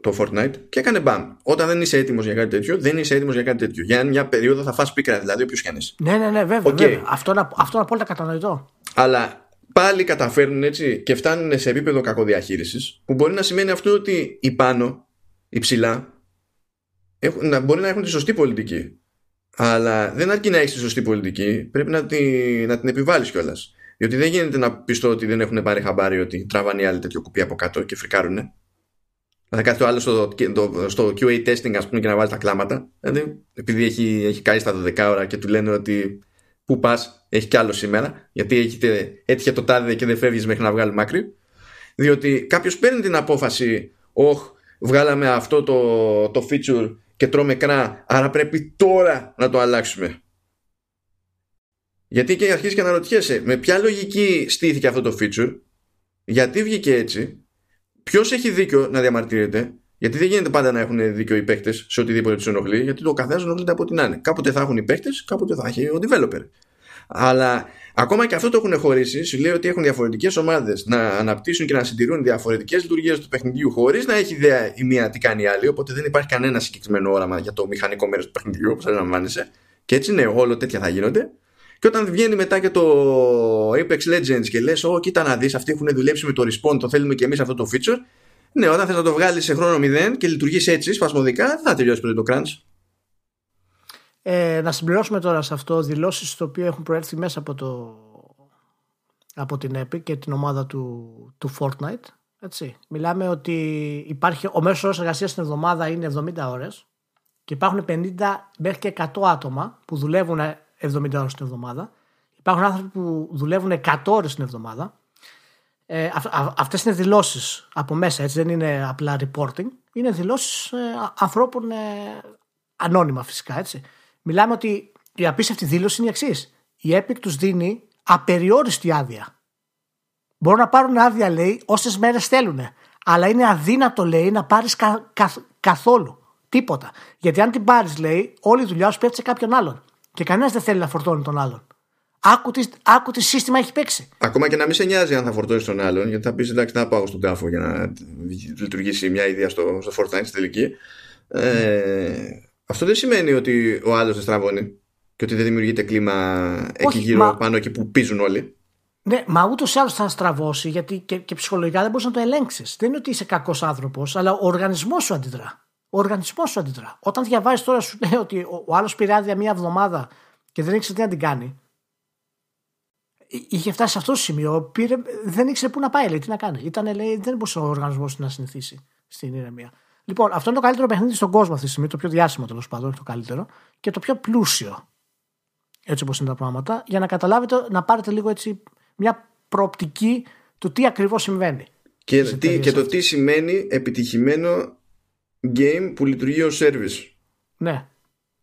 το Fortnite και έκανε μπαμ. Όταν δεν είσαι έτοιμος για κάτι τέτοιο, δεν είσαι έτοιμος για κάτι τέτοιο. Για μια περίοδο θα φας πίκρα, δηλαδή όποιος κι αν είσαι. Ναι, ναι, ναι, βέβαια. Okay. βέβαια. Αυτό, είναι, αυτό είναι απόλυτα κατανοητό. Αλλά πάλι καταφέρνουν έτσι και φτάνουν σε επίπεδο κακοδιαχείρισης, που μπορεί να σημαίνει αυτό ότι οι πάνω, οι ψηλά, έχουν, μπορεί να έχουν τη σωστή πολιτική. Αλλά δεν αρκεί να έχεις τη σωστή πολιτική, πρέπει να, τη, να την επιβάλλεις κιόλας. Διότι δεν γίνεται να πιστώ ότι δεν έχουν πάρει χαμπάρι ότι τραβάνε οι άλλοι τέτοιο κουπί από κάτω και φρικάρουν. Να κάνει το άλλος στο, στο QA testing, ας πούμε, και να βάλει τα κλάματα. Δηλαδή, επειδή έχει, έχει κάνει στα 12 ώρα και του λένε ότι Πού πας, έχει κι άλλο σήμερα, γιατί έχετε, έτυχε το τάδε και δεν φεύγεις μέχρι να βγάλει μάκρη. Διότι κάποιος παίρνει την απόφαση, Ωχ, βγάλαμε αυτό το, το feature και τρώμε κρά, άρα πρέπει τώρα να το αλλάξουμε. Γιατί και αρχίζεις και αναρωτιέσαι, με ποια λογική στήθηκε αυτό το feature, γιατί βγήκε έτσι, ποιος έχει δίκιο να διαμαρτύρεται, γιατί δεν γίνεται πάντα να έχουν δίκιο οι παίκτες σε οτιδήποτε τους ενοχλεί, γιατί το καθένα ενοχλείται από την άλλη. Κάποτε θα έχουν οι παίκτες, κάποτε θα έχει ο developer. Αλλά ακόμα και αυτό το έχουν χωρίσει. Σου λέει ότι έχουν διαφορετικές ομάδες να αναπτύσσουν και να συντηρούν διαφορετικές λειτουργίες του παιχνιδιού χωρίς να έχει ιδέα η μία τι κάνει η άλλη. Οπότε δεν υπάρχει κανένα συγκεκριμένο όραμα για το μηχανικό μέρος του παιχνιδιού, όπως αντιλαμβάνεσαι. Και έτσι ναι, όλο τέτοια θα γίνονται. Και όταν βγαίνει μετά και το Apex Legends και λες, Ω, κοίτα να δεις, αυτοί έχουν δουλέψει με το Respawn, το θέλουμε και εμείς αυτό το feature. Ναι, όταν θες να το βγάλεις σε χρόνο 0 και λειτουργήσει έτσι σπασμωδικά, θα τελειώσει πριν το crunch. Ε, να συμπληρώσουμε τώρα σε αυτό δηλώσεις το οποίο έχουν προέρθει μέσα από, το, από την Epic και την ομάδα του, του Fortnite. Έτσι. Μιλάμε ότι υπάρχει, ο μέσος όρος εργασίας στην εβδομάδα είναι 70 ώρες και υπάρχουν 50 μέχρι και 100 άτομα που δουλεύουν 70 ώρες την εβδομάδα. Υπάρχουν άνθρωποι που δουλεύουν 100 ώρες την εβδομάδα ε, αυτές είναι δηλώσεις από μέσα, έτσι δεν είναι απλά reporting. Είναι δηλώσεις ε, ανθρώπων ε, ανώνυμα φυσικά, έτσι. Μιλάμε ότι η απίστευτη δήλωση είναι η εξής. Η Epic τους δίνει απεριόριστη άδεια. Μπορούν να πάρουν άδεια, λέει, όσες μέρες θέλουν. Αλλά είναι αδύνατο, λέει, να πάρεις καθόλου. Τίποτα. Γιατί αν την πάρεις, λέει, όλη η δουλειά σου πέφτει σε κάποιον άλλον. Και κανένας δεν θέλει να φορτώνει τον άλλον. Άκου τι, άκου τι σύστημα έχει παίξει. Ακόμα και να μην σε νοιάζει αν θα φορτώσεις τον άλλον, γιατί θα πεις εντάξει, να πάω στον τάφο για να λειτουργήσει μια ιδέα στο, στο Fortnite στη τελική. Ε, αυτό δεν σημαίνει ότι ο άλλος δεν στραβώνει και ότι δεν δημιουργείται κλίμα εκεί γύρω μα... πάνω και που πίζουν όλοι. Ναι, μα ούτως ή άλλως θα στραβώσει, γιατί και, και ψυχολογικά δεν μπορείς να το ελέγξεις. Δεν είναι ότι είσαι κακός άνθρωπος, αλλά ο οργανισμός σου αντιδρά. Ο οργανισμός σου αντιδρά. Όταν διαβάζεις τώρα, σου λέει ότι ο, ο άλλος πήρε άδεια μία εβδομάδα και δεν ήξερε τι να την κάνει είχε φτάσει σε αυτό το σημείο, πήρε, δεν ήξερε πού να πάει, λέει, τι να κάνει. Ήταν, λέει, δεν μπορούσε ο οργανισμός να συνηθίσει. στην ηρεμία. Λοιπόν, αυτό είναι το καλύτερο παιχνίδι στον κόσμο αυτή τη στιγμή, το πιο διάσημο τέλος πάντων, το καλύτερο και το πιο πλούσιο. Έτσι όπως είναι τα πράγματα, για να καταλάβετε, να πάρετε λίγο έτσι μια προοπτική του τι ακριβώς συμβαίνει. Και, τι, και το τι σημαίνει επιτυχημένο game που λειτουργεί ως service. Ναι.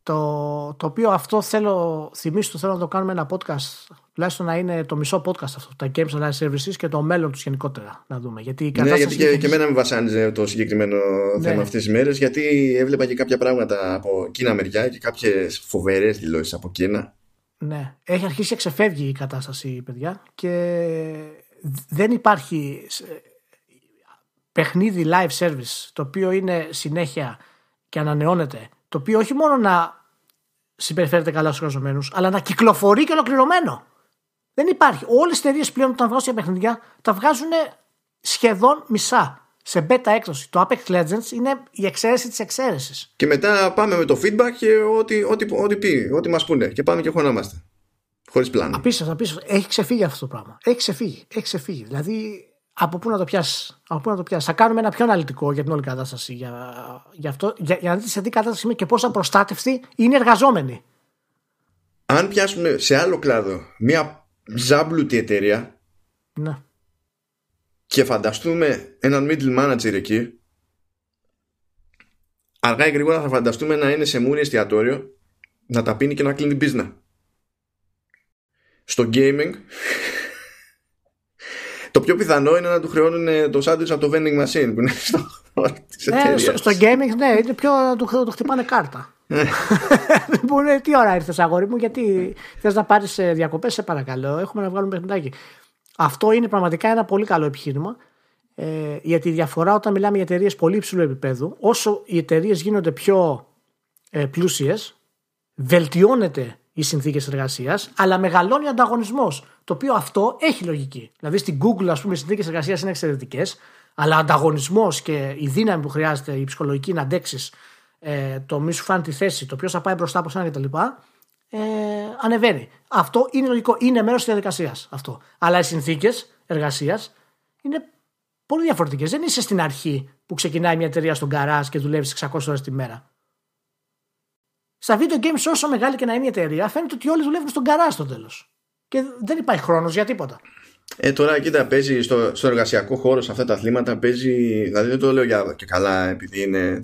Το, το οποίο αυτό θέλω, θυμίσω, θέλω να το κάνουμε ένα podcast, τουλάχιστον να είναι το μισό podcast αυτό, τα Games Online Services και το μέλλον τους γενικότερα να δούμε. Γιατί η ναι, γιατί και, και εμένα με βασάνιζε το συγκεκριμένο ναι. θέμα αυτές τις μέρες, γιατί έβλεπα και κάποια πράγματα από Κίνα μεριά και κάποιες φοβερές δηλώσεις από Κίνα. Ναι, έχει αρχίσει και ξεφεύγει η κατάσταση, παιδιά, και δεν υπάρχει παιχνίδι live service το οποίο είναι συνέχεια και ανανεώνεται, το οποίο όχι μόνο να συμπεριφέρεται καλά στους εργαζομένους, αλλά να κυκλοφορεί και ολοκληρωμένο. Δεν υπάρχει. Όλες οι εταιρείες πλέον όταν βγάζουν παιχνιδιά τα βγάζουν σχεδόν μισά. Σε beta έκδοση. Το Apex Legends είναι η εξαίρεση της εξαίρεσης. Και μετά πάμε με το feedback και ό,τι, ό,τι, ό,τι πει, ό,τι μας πούνε. Και πάμε και χωνόμαστε. Χωρίς πλάνο. Απίστευτο, απίστευτο. Έχει ξεφύγει αυτό το πράγμα. Έχει ξεφύγει. Έχει ξεφύγει. Δηλαδή από πού να το πιάσεις; Από πού να το πιάσεις; Θα κάνουμε ένα πιο αναλυτικό για την όλη κατάσταση. Για, για, αυτό, για, για να δείτε σε τι κατάσταση είναι και πόσο απροστάτευτοι είναι εργαζόμενοι. Αν πιάσουμε σε άλλο κλάδο μια ζάμπλουτη εταιρεία. Ναι. Και φανταστούμε έναν middle manager εκεί. Αργά ή γρήγορα θα φανταστούμε να είναι σε μούρι εστιατόριο να τα πίνει και να κλείνει πίσνα. Στο gaming το πιο πιθανό είναι να του χρεώνουν το σάντουιτς από το vending machine που είναι στο χώρο της ε, στο, στο gaming, ναι, είναι πιο να του, το χτυπάνε κάρτα. Που είναι τι ώρα ήρθες, αγόρι μου, γιατί θες να πάρεις ε, διακοπές, σε παρακαλώ. Έχουμε να βγάλουμε παιχνιδάκι. Αυτό είναι πραγματικά ένα πολύ καλό επιχείρημα. Ε, γιατί η διαφορά όταν μιλάμε για εταιρείες πολύ υψηλού επίπεδου, όσο οι εταιρείες γίνονται πιο ε, πλούσιες, βελτιώνεται οι συνθήκες εργασίας, αλλά μεγαλώνει ο ανταγωνισμός. Το οποίο αυτό έχει λογική. Δηλαδή στην Google, ας πούμε, οι συνθήκες εργασίας είναι εξαιρετικές, αλλά ο ανταγωνισμός και η δύναμη που χρειάζεται, η ψυχολογική να αντέξεις, ε, το μη σου φάνει τη θέση, το ποιο θα πάει μπροστά από σένα κτλ. Ε, ανεβαίνει. Αυτό είναι λογικό. Είναι μέρος της διαδικασίας αυτό. Αλλά οι συνθήκες εργασίας είναι πολύ διαφορετικές. Δεν είσαι στην αρχή που ξεκινάει μια εταιρεία στον καράζ και δουλεύεις 600 ώρες τη μέρα. Στα video games, όσο μεγάλη και να είναι η εταιρεία, φαίνεται ότι όλοι δουλεύουν στον καρά στο τέλος. Και δεν υπάρχει χρόνος για τίποτα. Ε, τώρα κοίτα, παίζει στο, στο εργασιακό χώρο σε αυτά τα αθλήματα. Παίζει. Δηλαδή δεν το λέω για και καλά επειδή είναι.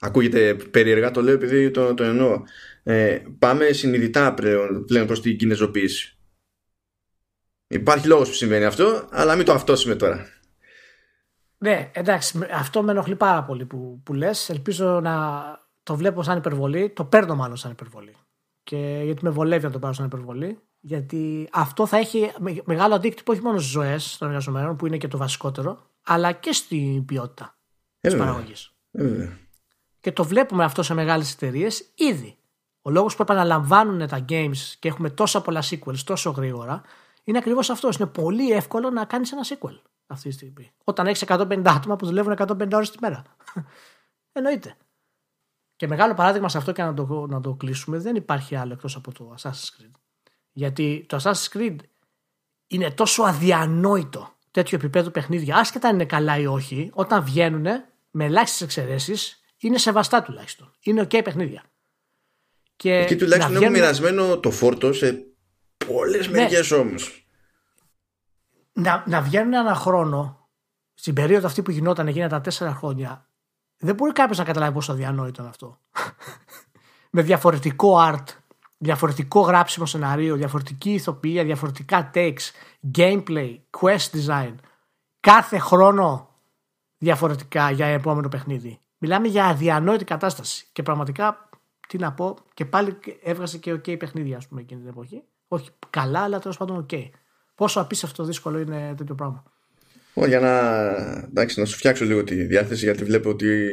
Ακούγεται περίεργα, το λέω επειδή το, το εννοώ. Ε, πάμε συνειδητά πλέον, πλέον προς την κινεζοποίηση. Υπάρχει λόγος που συμβαίνει αυτό, αλλά μην το αυτόσουμε τώρα. Ναι, εντάξει, αυτό με ενοχλεί πάρα πολύ που, που λες. Ελπίζω να, το βλέπω σαν υπερβολή, το παίρνω μάλλον σαν υπερβολή. Και γιατί με βολεύει να το πάρω σαν υπερβολή. Γιατί αυτό θα έχει μεγάλο αντίκτυπο όχι μόνο στις ζωές των εργαζομένων, που είναι και το βασικότερο, αλλά και στην ποιότητα της παραγωγής. Και το βλέπουμε αυτό σε μεγάλες εταιρείες ήδη. Ο λόγος που επαναλαμβάνουν τα games και έχουμε τόσα πολλά sequels τόσο γρήγορα είναι ακριβώς αυτός. Είναι πολύ εύκολο να κάνεις ένα sequel αυτή τη στιγμή. Όταν έχεις 150 άτομα που δουλεύουν 150 ώρες τη μέρα. Εννοείται. Και μεγάλο παράδειγμα σε αυτό και να το, να το κλείσουμε δεν υπάρχει άλλο εκτός από το Assassin's Creed. Γιατί το Assassin's Creed είναι τόσο αδιανόητο τέτοιο επίπεδο παιχνίδια, άσχετα αν είναι καλά ή όχι, όταν βγαίνουν με ελάχιστες εξαιρέσεις, είναι σεβαστά τουλάχιστον. Είναι OK παιχνίδια. Και Εκεί τουλάχιστον βγαίνουν... έχουν μοιρασμένο το φόρτο σε πολλές ναι. μεριέ όμως. Να, να βγαίνουν ένα χρόνο, στην περίοδο αυτή που γινόταν, εκείνα τα τέσσερα χρόνια, δεν μπορεί κάποιος να καταλάβει πόσο αδιανόητο είναι αυτό. με διαφορετικό art, διαφορετικό γράψιμο σενάριο, διαφορετική ηθοποιία, διαφορετικά takes, gameplay, quest design. Κάθε χρόνο διαφορετικά για επόμενο παιχνίδι. Μιλάμε για αδιανόητη κατάσταση. Και πραγματικά, τι να πω, και πάλι έβγαζε και OK παιχνίδια, ας πούμε, εκείνη την εποχή. Όχι καλά, αλλά τέλος πάντων OK. Πόσο απίστευτο δύσκολο είναι τέτοιο πράγμα για να, εντάξει, να σου φτιάξω λίγο τη διάθεση γιατί βλέπω ότι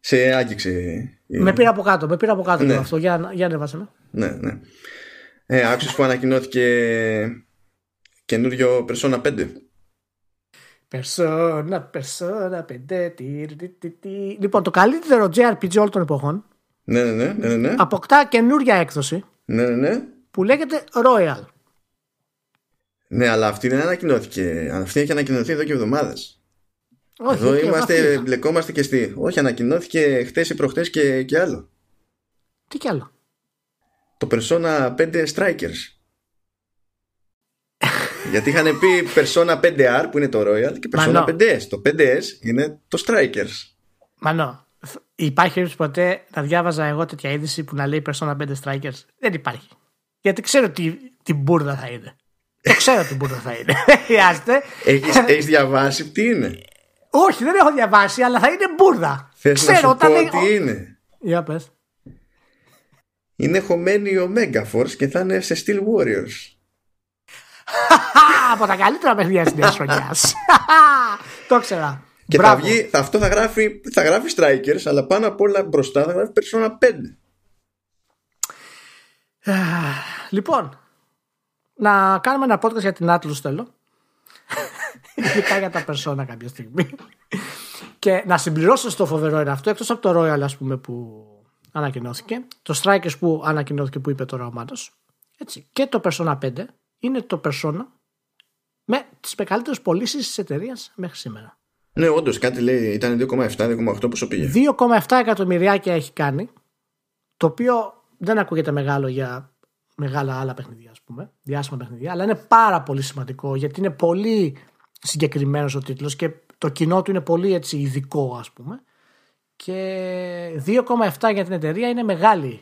σε άγγιξε. Με πήρα από κάτω, με πήρα από κάτω ναι. αυτό. Για, για ανέβασε με. Ναι, ναι. Ε, άκουσες που ανακοινώθηκε καινούριο Persona 5. Persona, Persona 5. Λοιπόν, το καλύτερο JRPG όλων των εποχών ναι, ναι, ναι, ναι, ναι. αποκτά καινούρια έκδοση ναι, ναι, ναι. που λέγεται Royal. Ναι, αλλά αυτή δεν ανακοινώθηκε. Αυτή έχει ανακοινωθεί εδώ και εβδομάδες. Όχι, Εδώ είμαστε, μπλεκόμαστε και στη. Όχι, ανακοινώθηκε χθες ή προχτές και, και άλλο. Τι κι άλλο. Το Persona 5 Strikers. Γιατί είχαν πει Persona 5R που είναι το Royal και Persona 5S. Το 5S είναι το Strikers. Μανώ. Υπάρχει περίπτωση ποτέ να διάβαζα εγώ τέτοια είδηση που να λέει Persona 5 Strikers; Δεν υπάρχει. Γιατί ξέρω τι, τι μπουρδα θα είναι. Το ξέρω τι μπουρδα θα είναι. Χρειάζεται. Έχει διαβάσει τι είναι; Όχι, δεν έχω διαβάσει, αλλά θα είναι μπουρδα. Θες ξέρω, να σου πω τι είναι; Για πες. Είναι χωμένη ο Megaforce και θα είναι σε Steel Warriors. Από τα καλύτερα παιχνίδια της νέας χρονιάς. Το ξέρα. Και θα βγει, αυτό θα γράφει, θα γράφει Strikers, αλλά πάνω απ' όλα μπροστά θα γράφει Persona 5. Λοιπόν, να κάνουμε ένα podcast για την Atlas θέλω. Ειδικά για τα Persona κάποια στιγμή. Και να συμπληρώσω στο φοβερό είναι αυτό, εκτός από το Royal ας πούμε που ανακοινώθηκε, το Strikers που ανακοινώθηκε που είπε τώρα ο Μάτος, έτσι, και το Persona 5 είναι το Persona με τις μεγαλύτερες πωλήσεις της εταιρείας μέχρι σήμερα. Ναι, όντως κάτι λέει, ήταν 2,7-2,8 πόσο πήγε. 2,7 εκατομμυριάκια έχει κάνει, το οποίο δεν ακούγεται μεγάλο για μεγάλα άλλα παιχνίδια, ας πούμε, διάσημα παιχνίδια, αλλά είναι πάρα πολύ σημαντικό γιατί είναι πολύ συγκεκριμένος ο τίτλος και το κοινό του είναι πολύ έτσι ειδικό, ας πούμε. Και 2,7 για την εταιρεία είναι μεγάλη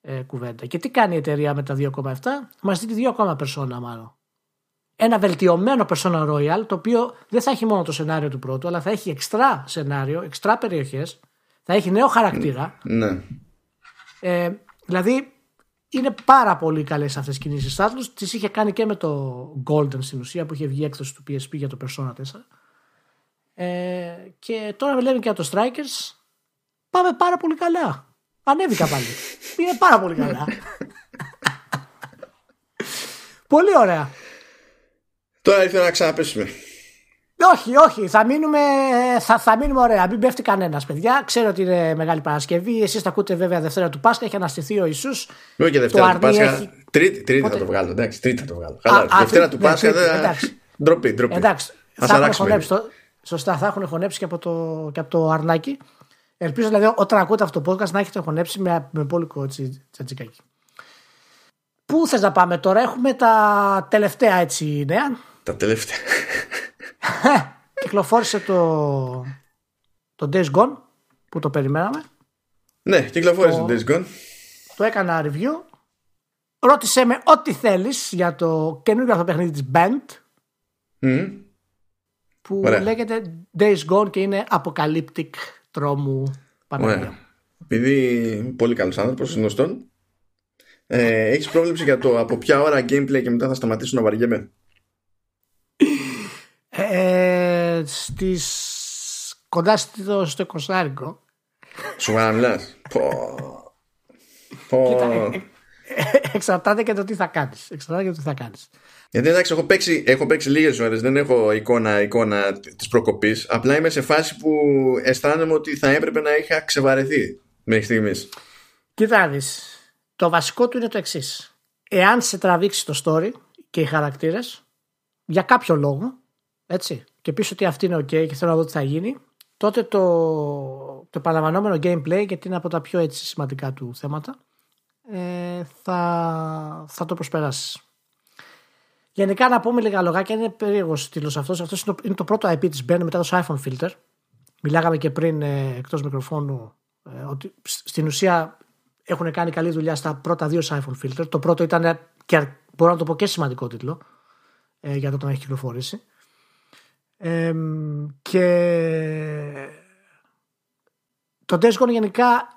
ε, κουβέντα. Και τι κάνει η εταιρεία με τα 2,7, μας δίνει δύο ακόμα περσόνα μάλλον. Ένα βελτιωμένο Persona Royal, το οποίο δεν θα έχει μόνο το σενάριο του πρώτου, αλλά θα έχει εξτρά σενάριο, εξτρά περιοχές, θα έχει νέο χαρακτήρα. Ναι. Ε, δηλαδή είναι πάρα πολύ καλές αυτές τι κινήσεις Atlus. Τις είχε κάνει και με το Golden στην ουσία που είχε βγει έκδοση του PSP για το Persona 4. Ε, και τώρα λέμε και για το Strikers. Πάμε πάρα πολύ καλά. Ανέβηκα πάλι. είναι πάρα πολύ καλά. πολύ ωραία. Τώρα ήθελα να ξαναπέσουμε. Όχι, όχι. Θα μείνουμε, θα, θα μείνουμε ωραία. Μην πέφτει κανένας, παιδιά. Ξέρω ότι είναι Μεγάλη Παρασκευή. Εσείς τα ακούτε βέβαια Δευτέρα του Πάσχα. Έχει αναστηθεί ο Ισού. Όχι και Δευτέρα του Πάσχα. Έχει... Τρίτη, τρίτη θα το βγάλω. Εντάξει, τρίτη θα το βγάλω. Καλά, α, Δευτέρα του ναι, Πάσχα. Ντροπή, ντροπή. Εντάξει. Θα έχουν χωνέψει το... Σωστά, θα έχουν χωνέψει και από το, και από το αρνάκι. Ελπίζω δηλαδή όταν ακούτε αυτό το podcast να έχετε χωνέψει με, με πόλικο τσατζικάκι. Πού θες να πάμε τώρα, έχουμε τα τελευταία έτσι νέα. Τα τελευταία. Κυκλοφόρησε το, το Days Gone που το περιμέναμε. Ναι, κυκλοφόρησε το, το Days Gone. Το έκανα review. Ρώτησε με ό,τι θέλεις για το καινούργιο αυτό παιχνίδι της Band. Mm. Που λέγεται Days Gone και είναι apocalyptic τρόμου Παναγία. Επειδή πολύ καλός άνθρωπος γνωστόν ε, έχεις πρόβλεψη για το από ποια ώρα gameplay και μετά θα σταματήσω να βαριέμαι; Ε, στις κοντά στο, στο 20 Σου μιλάς. Κοίτα, ε, ε, εξαρτάται και το τι θα κάνεις. Εξαρτάται και το τι θα κάνεις. Γιατί εντάξει, έχω παίξει, έχω παίξει λίγες ώρες, δεν έχω εικόνα, εικόνα της προκοπής. Απλά είμαι σε φάση που αισθάνομαι ότι θα έπρεπε να είχα ξεβαρεθεί μέχρι στιγμής. Κοίτα το βασικό του είναι το εξής. Εάν σε τραβήξει το story και οι χαρακτήρες, για κάποιο λόγο, έτσι, και πεις ότι αυτή είναι ok και θέλω να δω τι θα γίνει, τότε το, το επαναλαμβανόμενο gameplay, γιατί είναι από τα πιο έτσι σημαντικά του θέματα, ε, θα, θα το προσπεράσεις. Γενικά να πούμε λίγα λογάκια, είναι περίεργος στήλο αυτός. Αυτός είναι, είναι, το πρώτο IP της Band μετά το iPhone filter. Μιλάγαμε και πριν ε, εκτός μικροφώνου ε, ότι στην ουσία έχουν κάνει καλή δουλειά στα πρώτα δύο iPhone filter. Το πρώτο ήταν και μπορώ να το πω και σημαντικό τίτλο ε, για το όταν έχει κυκλοφορήσει. Ε, και το Days γενικά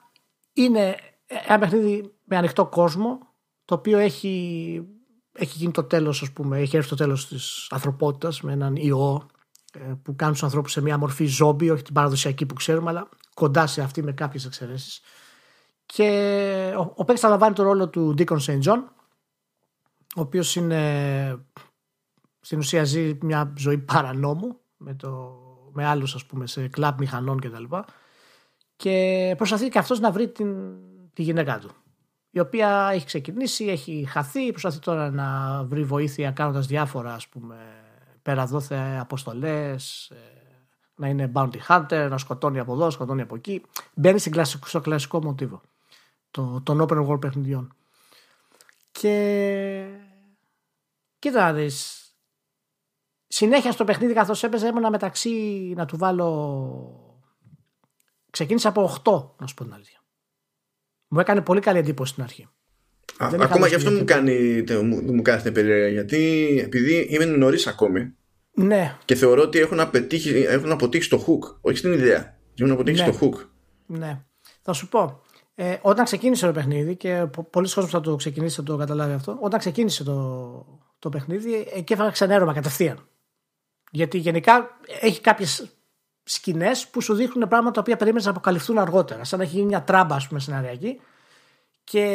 είναι ένα παιχνίδι με ανοιχτό κόσμο το οποίο έχει, έχει γίνει το τέλος ας πούμε, έχει έρθει το τέλος της ανθρωπότητας με έναν ιό ε, που κάνουν τους ανθρώπους σε μια μορφή ζόμπι, όχι την παραδοσιακή που ξέρουμε αλλά κοντά σε αυτή με κάποιες εξαιρέσεις και ο, ο παίκτης θα λαμβάνει το ρόλο του Deacon St. John ο οποίος είναι στην ουσία ζει μια ζωή παρανόμου με, το, με άλλους ας πούμε σε κλαμπ μηχανών κτλ. Και, και προσπαθεί και αυτός να βρει την, τη γυναίκα του η οποία έχει ξεκινήσει, έχει χαθεί, προσπαθεί τώρα να βρει βοήθεια κάνοντας διάφορα ας πούμε πέρα δόθε αποστολές, ε, Να είναι bounty hunter, να σκοτώνει από εδώ, σκοτώνει από εκεί. Μπαίνει στο κλασικό μοτίβο των open world παιχνιδιών. Και κοίτα να δεις, συνέχεια στο παιχνίδι καθώς έπαιζε έμενα μεταξύ να του βάλω ξεκίνησα από 8 να σου πω την αλήθεια. Μου έκανε πολύ καλή εντύπωση στην αρχή. Α, ακόμα και αυτό μου κάνει, μου, μου κάνει περίεργα γιατί επειδή είμαι νωρίς ακόμη ναι. και θεωρώ ότι έχουν, απετύχει, έχουν αποτύχει στο hook όχι στην ιδέα έχουν αποτύχει ναι. στο hook. Ναι. Θα σου πω ε, όταν ξεκίνησε το παιχνίδι και πολλοί κόσμοι θα το ξεκινήσει θα το καταλάβει αυτό όταν ξεκίνησε το, το παιχνίδι εκεί έφαγα ξενέρωμα κατευθείαν γιατί γενικά έχει κάποιες σκηνές που σου δείχνουν πράγματα τα οποία περίμενες να αποκαλυφθούν αργότερα. Σαν να έχει γίνει μια τράμπα, ας πούμε, σεναριακή. Και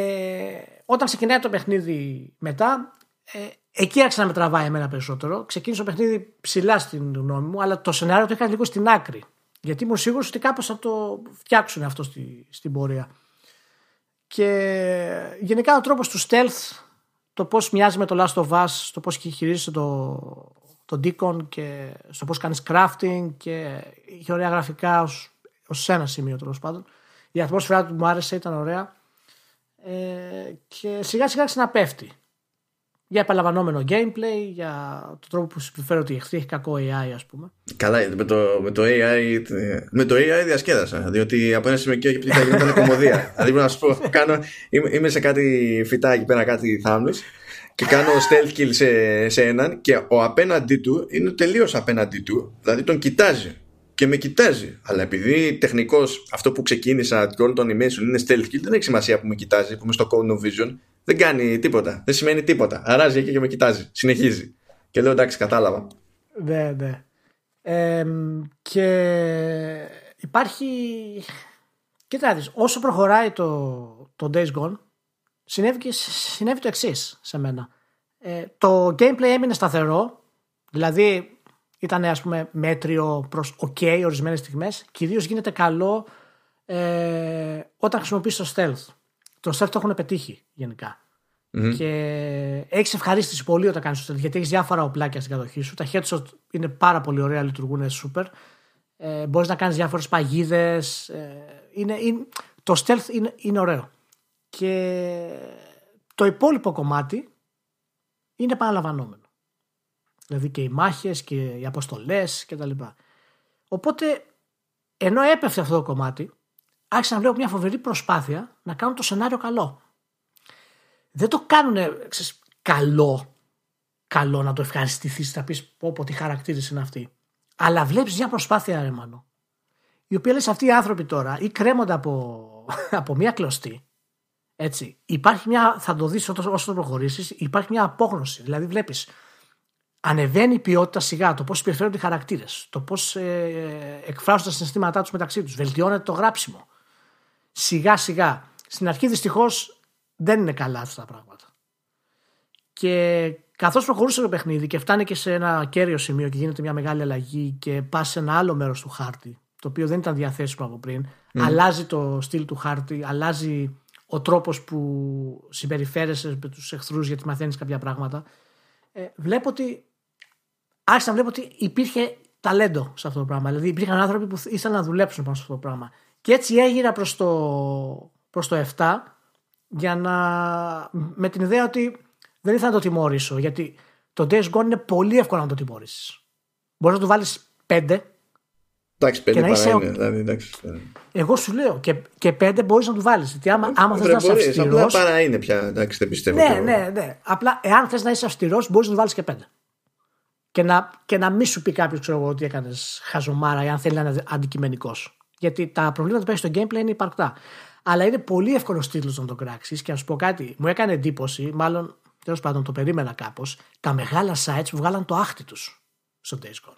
όταν ξεκινάει το παιχνίδι μετά, ε, εκεί άρχισε να με τραβάει εμένα περισσότερο. Ξεκίνησε το παιχνίδι ψηλά στην γνώμη μου, αλλά το σενάριο το είχα λίγο στην άκρη. Γιατί ήμουν σίγουρος ότι κάπως θα το φτιάξουν αυτό στη, στην πορεία. Και γενικά ο τρόπος του stealth, το πώς μοιάζει με το Last of Us, το πώς χειρίζεσαι το, το Deacon και στο πώς κάνεις crafting και είχε ωραία γραφικά ως, ως ένα σημείο τέλος πάντων. Η ατμόσφαιρα του μου άρεσε, ήταν ωραία. Ε, και σιγά σιγά ξαναπέφτει. Για επαλαμβανόμενο gameplay, για τον τρόπο που συμπεριφέρει ότι έχει κακό AI, ας πούμε. Καλά, με το, με το AI, με το AI διασκέδασα. Διότι από ένα σημείο και πια γινόταν κομμωδία. δηλαδή, να σου πω, κάνω, είμαι, είμαι σε κάτι φυτάκι πέρα, κάτι θάμνου και κάνω stealth kill σε, σε έναν και ο απέναντί του είναι τελείως απέναντί του, δηλαδή τον κοιτάζει και με κοιτάζει. Αλλά επειδή τεχνικώ αυτό που ξεκίνησα και όλο το animation είναι stealth kill, δεν έχει σημασία που με κοιτάζει, που είμαι στο cone of vision, δεν κάνει τίποτα. Δεν σημαίνει τίποτα. Αράζει εκεί και με κοιτάζει. Συνεχίζει. Και λέω εντάξει, κατάλαβα. Ναι, ναι. Ε, και υπάρχει. Κοιτάξτε, όσο προχωράει το, το Days Gone, συνέβη, και, συνέβη το εξής σε μένα. Ε, το gameplay έμεινε σταθερό, δηλαδή ήταν ας πούμε μέτριο προς ok ορισμένες στιγμές, κυρίως γίνεται καλό ε, όταν χρησιμοποιείς το stealth. Το stealth το έχουν πετύχει γενικά. Mm-hmm. Και έχεις ευχαρίστηση πολύ όταν κάνεις το stealth, γιατί έχεις διάφορα οπλάκια στην κατοχή σου. Τα headshot είναι πάρα πολύ ωραία, λειτουργούν super. Ε, Μπορείς να κάνεις διάφορες παγίδες. Ε, είναι, είναι, το stealth είναι, είναι ωραίο. Και το υπόλοιπο κομμάτι είναι επαναλαμβανόμενο. Δηλαδή και οι μάχες και οι αποστολές και τα λοιπά. Οπότε ενώ έπεφτε αυτό το κομμάτι άρχισα να βλέπω μια φοβερή προσπάθεια να κάνουν το σενάριο καλό. Δεν το κάνουν καλό, καλό να το ευχαριστηθείς, να πεις πω, πω τι χαρακτήρες είναι αυτή. Αλλά βλέπεις μια προσπάθεια, ρε μάνο, η οποία λες αυτοί οι άνθρωποι τώρα ή κρέμονται από, από μια κλωστή έτσι. Υπάρχει μια, θα το δεις όσο το προχωρήσεις, υπάρχει μια απόγνωση. Δηλαδή βλέπεις, ανεβαίνει η ποιότητα σιγά, το πώς συμπεριφέρονται οι χαρακτήρες, το πώς ε, εκφράζουν τα συναισθήματά τους μεταξύ τους, βελτιώνεται το γράψιμο. Σιγά σιγά. Στην αρχή δυστυχώς δεν είναι καλά αυτά τα πράγματα. Και καθώς προχωρούσε το παιχνίδι και φτάνει και σε ένα κέριο σημείο και γίνεται μια μεγάλη αλλαγή και πας σε ένα άλλο μέρος του χάρτη, το οποίο δεν ήταν διαθέσιμο από πριν, αλλάζει το στυλ του χάρτη, αλλάζει ο τρόπος που συμπεριφέρεσαι με τους εχθρούς γιατί μαθαίνεις κάποια πράγματα ε, βλέπω ότι άρχισα να βλέπω ότι υπήρχε ταλέντο σε αυτό το πράγμα. Δηλαδή υπήρχαν άνθρωποι που ήθελαν να δουλέψουν πάνω σε αυτό το πράγμα. Και έτσι έγινα προς το, προς το 7 για να με την ιδέα ότι δεν ήθελα να το τιμωρήσω γιατί το Days Gone είναι πολύ εύκολο να το τιμωρήσεις. Μπορείς να του βάλεις 5 Εντάξει, πέντε παρά είσαι... είναι. Δηλαδή, εντάξει. Εγώ σου λέω και, και πέντε μπορείς να του βάλεις. Γιατί άμα, άμα θες να είσαι αυστηρό. Απλά παρά είναι πια. Εντάξει, δεν πιστεύω. Ναι, ναι, ναι. Απλά εάν θες να είσαι αυστηρός, μπορείς να του βάλεις και πέντε. Και να, και να μην σου πει κάποιος, ξέρω εγώ, ότι έκανες χαζομάρα ή αν θέλει να είναι αντικειμενικός. Γιατί τα προβλήματα που έχεις στο gameplay είναι υπαρκτά. Αλλά είναι πολύ εύκολος τίτλος να το κράξεις και να σου πω κάτι. Μου έκανε εντύπωση, μάλλον τέλος πάντων το περίμενα κάπως, τα μεγάλα sites που βγάλαν το άχτη τους στο Days Gone.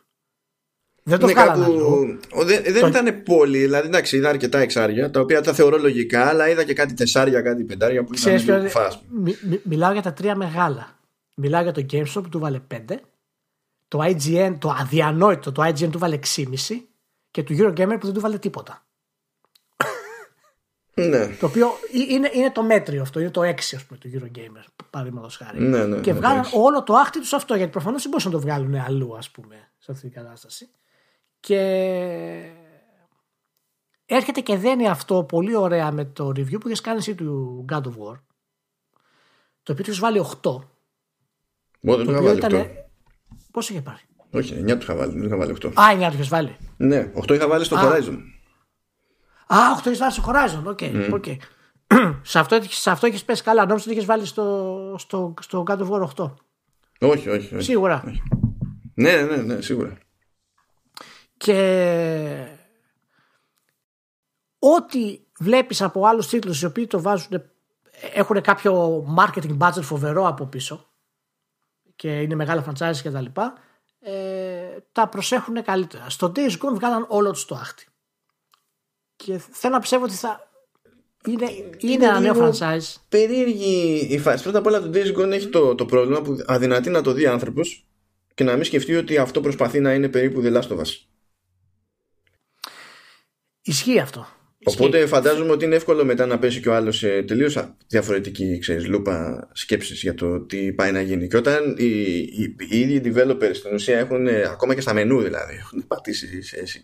Δεν το βγάλανε κάπου... Δεν, δεν το... ήταν πολύ, δηλαδή εντάξει, είδα αρκετά εξάρια, τα οποία τα θεωρώ λογικά, αλλά είδα και κάτι τεσσάρια, κάτι πεντάρια που ήταν λίγο φάσμα. Μι, μι, μιλάω για τα τρία μεγάλα. Μιλάω για το GameStop που του βάλε 5, το IGN, το αδιανόητο, το IGN του βάλε 6,5 και του Eurogamer που δεν του βάλε τίποτα. Ναι. Το οποίο είναι, είναι το μέτριο αυτό, είναι το 6 ας πούμε του Eurogamer, παραδείγματος χάρη. Ναι, ναι, και βγάλαν όλο το άχτι τους αυτό, γιατί προφανώς δεν μπορούσαν να το βγάλουν αλλού, ας πούμε, σε αυτή την κατάσταση. Και έρχεται και δένει αυτό πολύ ωραία με το review που είχες κάνει εσύ του God of War. Το οποίο τους βάλει 8. Μόνο δεν είχα βάλει ήταν... 8. Πόσο είχε πάρει; Όχι, 9 τους είχα βάλει, δεν είχα βάλει 8. Α, 9 τους είχες βάλει. Ναι, 8 είχα βάλει στο Α. Horizon. Α, 8 είχες βάλει στο Horizon. Οκ, Mm. οκ. σε αυτό, σε αυτό έχεις πέσει καλά. Νόμιζα ότι είχες βάλει στο, στο, στο God of War 8. Όχι, όχι, όχι. Σίγουρα. Ναι, ναι, ναι, σίγουρα. Και ό,τι βλέπεις από άλλους τίτλους οι οποίοι το βάζουν έχουν κάποιο marketing budget φοβερό από πίσω και είναι μεγάλα franchise και τα λοιπά ε, τα προσέχουν καλύτερα. Στο Days Gone βγάλαν όλο τους το άχτη. Και θέλω να πιστεύω ότι θα είναι, είναι, ένα νέο λίγο franchise. Περίεργη η φάση. Πρώτα απ' όλα το Days Gone έχει το, το πρόβλημα που αδυνατεί να το δει άνθρωπος και να μην σκεφτεί ότι αυτό προσπαθεί να είναι περίπου The Last of Us. Ισχύει αυτό. Οπότε Ισχύει. φαντάζομαι ότι είναι εύκολο μετά να πέσει και ο άλλος σε τελείως διαφορετική ξέρεις, λούπα σκέψης για το τι πάει να γίνει. Και όταν οι, οι, οι ίδιοι developers στην ουσία έχουν, ε, ακόμα και στα μενού δηλαδή, έχουν πατήσει σε, σε,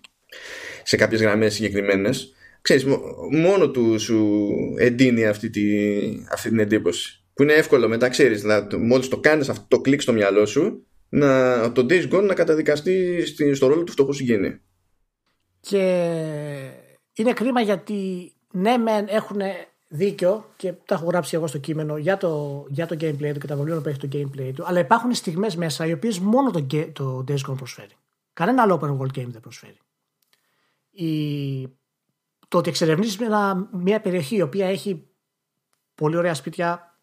σε κάποιες γραμμές συγκεκριμένες, ξέρεις, μο- μόνο τους σου εντείνει αυτή, τη, αυτή την εντύπωση. Που είναι εύκολο μετά, ξέρεις, δηλαδή, μόλις το κάνεις αυτό το κλικ στο μυαλό σου, να, το Days Gone να καταδικαστεί στη- στο ρόλο του φτωχού συγγενή. Και είναι κρίμα γιατί ναι μεν έχουν δίκιο και τα έχω γράψει εγώ στο κείμενο για το, για το gameplay του και τα προβλήματα που έχει το gameplay του αλλά υπάρχουν στιγμές μέσα οι οποίες μόνο το, ге- το Days Gone προσφέρει. Κανένα άλλο open world game δεν προσφέρει. Η, το ότι εξερευνήσεις μια, μια περιοχή η οποία έχει πολύ ωραία σπίτια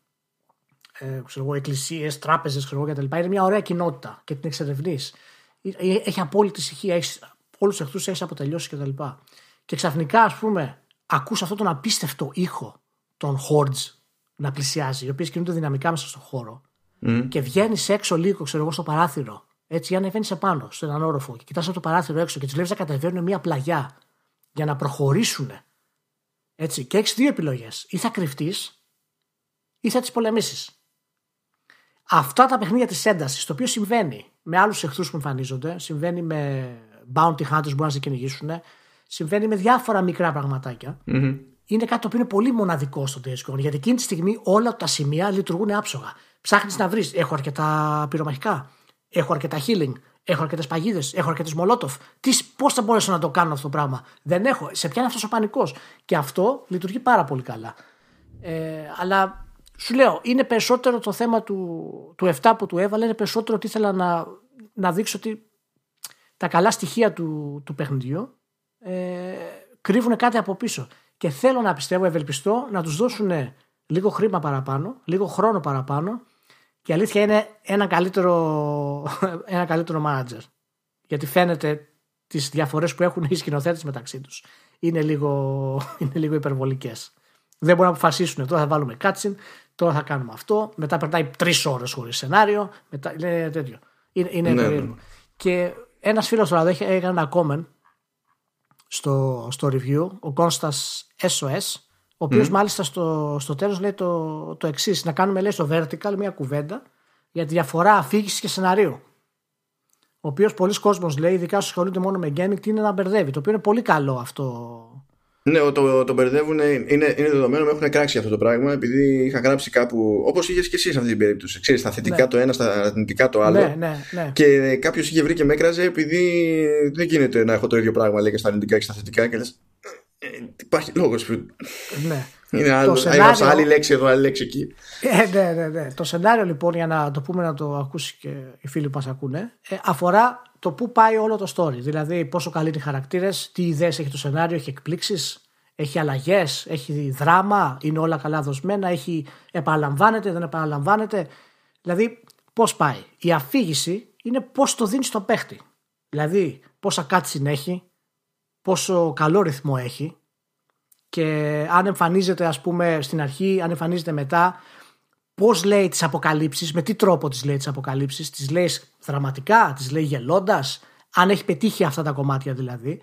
ε, ξέρω εγώ, εκκλησίες, τράπεζες ξέρω εγώ, κτλ. Είναι μια ωραία κοινότητα και την εξερευνείς. Ε, Έχει απόλυτη ησυχία, έχεις όλους του εχθρού έχεις αποτελειώσει κτλ. Και, και ξαφνικά, ας πούμε, ακούς αυτόν τον απίστευτο ήχο των hordes να πλησιάζει, οι οποίες κινούνται δυναμικά μέσα στον χώρο. Και βγαίνεις έξω λίγο, ξέρω εγώ, στο παράθυρο. Έτσι, για να ανεβαίνει επάνω, σε έναν όροφο, και κοιτάς από το παράθυρο έξω και του βλέπεις να κατεβαίνουν μια πλαγιά για να προχωρήσουν. Έτσι, και έχεις δύο επιλογές. Ή θα κρυφτείς, ή θα τις πολεμήσεις. Αυτά τα παιχνίδια της έντασης, το οποίο συμβαίνει με άλλους εχθρούς που εμφανίζονται, συμβαίνει με bounty hunters που μπορούν να σε κυνηγήσουν, συμβαίνει με διάφορα μικρά πραγματάκια. Είναι κάτι το οποίο είναι πολύ μοναδικό στο Days Gone, γιατί εκείνη τη στιγμή όλα τα σημεία λειτουργούν άψογα. Ψάχνεις να βρεις, έχω αρκετά πυρομαχικά, έχω αρκετά healing, έχω αρκετές παγίδες, έχω αρκετές μολότοφ. Πώς θα μπορέσω να το κάνω αυτό το πράγμα; Δεν έχω. Σε πιάνει αυτός ο πανικός. Και αυτό λειτουργεί πάρα πολύ καλά. Ε, αλλά σου λέω, είναι περισσότερο το θέμα του, του 7 που του έβαλε, είναι περισσότερο ότι ήθελα να, να δείξω ότι τα καλά στοιχεία του, του παιχνιδιού ε, κρύβουν κάτι από πίσω. Και θέλω να πιστεύω, ευελπιστώ, να τους δώσουν λίγο χρήμα παραπάνω, λίγο χρόνο παραπάνω και η αλήθεια είναι ένα καλύτερο, ένα καλύτερο manager. Γιατί φαίνεται τις διαφορές που έχουν οι σκηνοθέτες μεταξύ τους. Είναι λίγο, είναι λίγο υπερβολικές. Δεν μπορούν να αποφασίσουν. Τώρα θα βάλουμε cutscene, τώρα θα κάνουμε αυτό. Μετά περνάει τρεις ώρες χωρίς σενάριο. Μετά, είναι τέτοιο. Είναι, είναι Ναι, περίεργο. ναι. Και ένας φίλος τώρα είχε- έκανε ένα comment στο, στο review, ο Κόνστας SOS, ο οποίος μάλιστα στο, στο τέλος λέει το, το εξής: Να κάνουμε λέει στο vertical μια κουβέντα για τη διαφορά αφήγησης και σεναρίου. Ο οποίος πολλοί κόσμος λέει, ειδικά όσοι ασχολούνται μόνο με gaming, τι είναι να μπερδεύει. Το οποίο είναι πολύ καλό αυτό Ναι, το, το μπερδεύουν, είναι, είναι δεδομένο, με έχουν κράξει αυτό το πράγμα επειδή είχα γράψει κάπου, όπως είχες και εσύ σε αυτή την περίπτωση. Ξέρεις, στα θετικά Ναι. το ένα, στα αρνητικά το άλλο. Ναι, ναι, ναι. Και κάποιος είχε βρει και με έκραζε επειδή δεν γίνεται να έχω το ίδιο πράγμα λέει και στα αρνητικά και στα θετικά και λες. Υπάρχει λόγος. ναι. Είναι άλλο, σενάριο- έγραψα άλλη λέξη εδώ, άλλη λέξη εκεί. Ε, ναι, ναι, ναι. Το σενάριο λοιπόν, για να το πούμε να το ακούσει και οι φίλοι που μας ακούνε, ε, αφορά το πού πάει όλο το story. Δηλαδή, πόσο καλοί είναι οι χαρακτήρες, τι ιδέες έχει το σενάριο, έχει εκπλήξεις, έχει αλλαγές, έχει δράμα, είναι όλα καλά δοσμένα, έχει επαναλαμβάνεται, δεν επαναλαμβάνεται. Δηλαδή, πώς πάει. Η αφήγηση είναι πώς το δίνεις στο παίχτη. Δηλαδή, πόσα κάτι έχει, πόσο καλό ρυθμό έχει, και αν εμφανίζεται ας πούμε στην αρχή, αν εμφανίζεται μετά, πώς λέει τις αποκαλύψεις, με τι τρόπο τις λέει τις αποκαλύψεις, τις λέει δραματικά, τις λέει γελώντας, αν έχει πετύχει αυτά τα κομμάτια δηλαδή.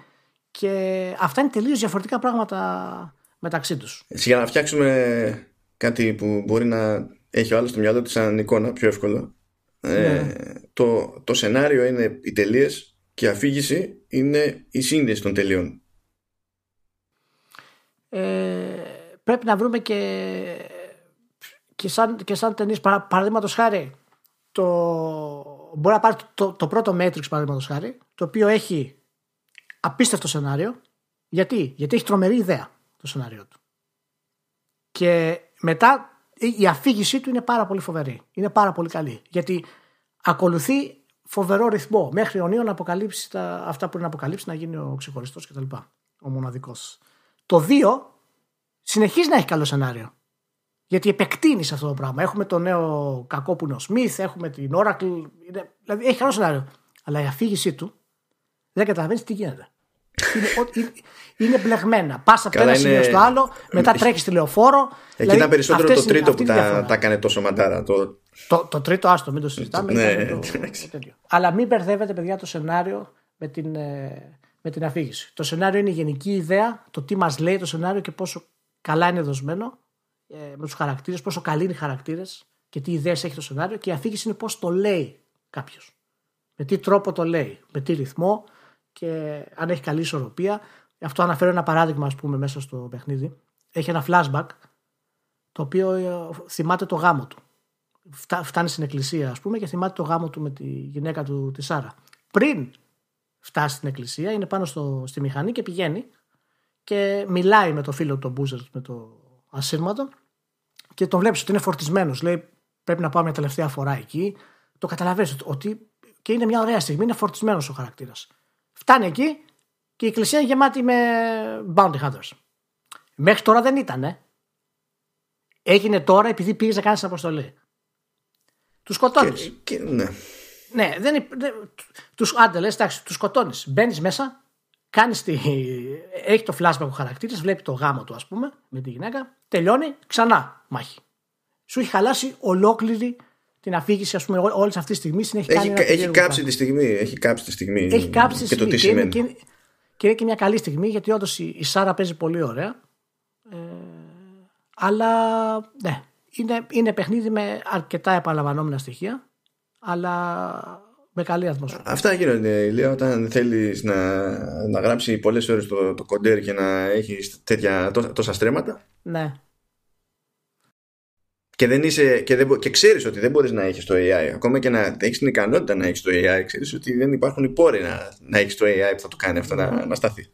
Και αυτά είναι τελείως διαφορετικά πράγματα μεταξύ τους. Έτσι, για να φτιάξουμε κάτι που μπορεί να έχει ο άλλος στο μυαλό του σαν εικόνα πιο εύκολο. Ε, Ναι. το, το σενάριο είναι οι τελείες και αφήγηση είναι η σύνδεση των τελείων. Ε, πρέπει να βρούμε και, και σαν, και σαν ταινίες παραδείγματος χάρη το, μπορεί να πάρει το, το, πρώτο Matrix παραδείγματος χάρη το οποίο έχει απίστευτο σενάριο γιατί, γιατί έχει τρομερή ιδέα το σενάριο του και μετά η αφήγησή του είναι πάρα πολύ φοβερή είναι πάρα πολύ καλή γιατί ακολουθεί φοβερό ρυθμό μέχρι ο Νίο να αποκαλύψει τα, αυτά που είναι να αποκαλύψει να γίνει ο ξεχωριστός κτλ. Ο μοναδικός. Το 2 συνεχίζει να έχει καλό σενάριο. Γιατί επεκτείνεις αυτό το πράγμα. Έχουμε το νέο κακό που είναι ο Σμιθ, έχουμε την Oracle. Είναι, δηλαδή έχει καλό σενάριο. Αλλά η αφήγησή του δεν καταλαβαίνεις τι γίνεται. Είναι, είναι, είναι μπλεγμένα. Πας από ένα σημείο στο άλλο, μετά τρέχεις τηλεοφόρο. Εκεί δηλαδή, ήταν περισσότερο το τρίτο που τα, τα έκανε τόσο μαντάρα. Το, το, το τρίτο, άστο, μην το συζητάμε. ναι, το, το Αλλά μην μπερδεύετε, παιδιά, το σενάριο με την, ε, με την αφήγηση. Το σενάριο είναι η γενική ιδέα, το τι μας λέει το σενάριο και πόσο καλά είναι δοσμένο ε, με τους χαρακτήρες, πόσο καλοί είναι οι χαρακτήρες και τι ιδέες έχει το σενάριο. Και η αφήγηση είναι πώς το λέει κάποιος. Με τι τρόπο το λέει, με τι ρυθμό και αν έχει καλή ισορροπία. Αυτό αναφέρω ένα παράδειγμα, ας πούμε, μέσα στο παιχνίδι. Έχει ένα flashback το οποίο ε, θυμάται το γάμο του φτάνει στην εκκλησία ας πούμε και θυμάται το γάμο του με τη γυναίκα του τη Σάρα. Πριν φτάσει στην εκκλησία είναι πάνω στο, στη μηχανή και πηγαίνει και μιλάει με το φίλο του Μπούζερ με το ασύρματο και τον βλέπεις ότι είναι φορτισμένος. Λέει πρέπει να πάω μια τελευταία φορά εκεί. Το καταλαβαίνεις ότι και είναι μια ωραία στιγμή, είναι φορτισμένος ο χαρακτήρας. Φτάνει εκεί και η εκκλησία είναι γεμάτη με bounty hunters. Μέχρι τώρα δεν ήταν. Έγινε τώρα επειδή πήγες να κάνεις αποστολή. Τους σκοτώνεις. ναι. Ναι, δεν, δεν, τους, άντε λες, εντάξει, τους σκοτώνεις. Μπαίνεις μέσα, κάνεις τη, έχει το flashback ο χαρακτήρας, βλέπει το γάμο του ας πούμε με τη γυναίκα, τελειώνει, ξανά μάχη. Σου έχει χαλάσει ολόκληρη την αφήγηση, ας πούμε, όλης αυτής της στιγμής. Έχει, έχει, έχει κάψει τη στιγμή. Έχει κάψει τη στιγμή. Έχει κάψει τη στιγμή. Και, το τι και, είναι, και, είναι και μια καλή στιγμή γιατί όντως η, η Σάρα παίζει πολύ ωραία. Ε, αλλά ναι, είναι, είναι παιχνίδι με αρκετά επαναλαμβανόμενα στοιχεία, αλλά με καλή ατμόσφαιρα. Αυτά γίνονται, Ηλία, όταν θέλεις να, να γράψει πολλές ώρες το, το κοντέρ και να έχει τέτοια τόσα στρέμματα. Ναι. Και, δεν είσαι, και, δεν, και ξέρεις ότι δεν μπορείς να έχεις το AI ακόμα και να έχεις την ικανότητα να έχεις το AI ξέρεις ότι δεν υπάρχουν οι πόροι να, να έχεις το AI που θα το κάνει αυτό να, να σταθεί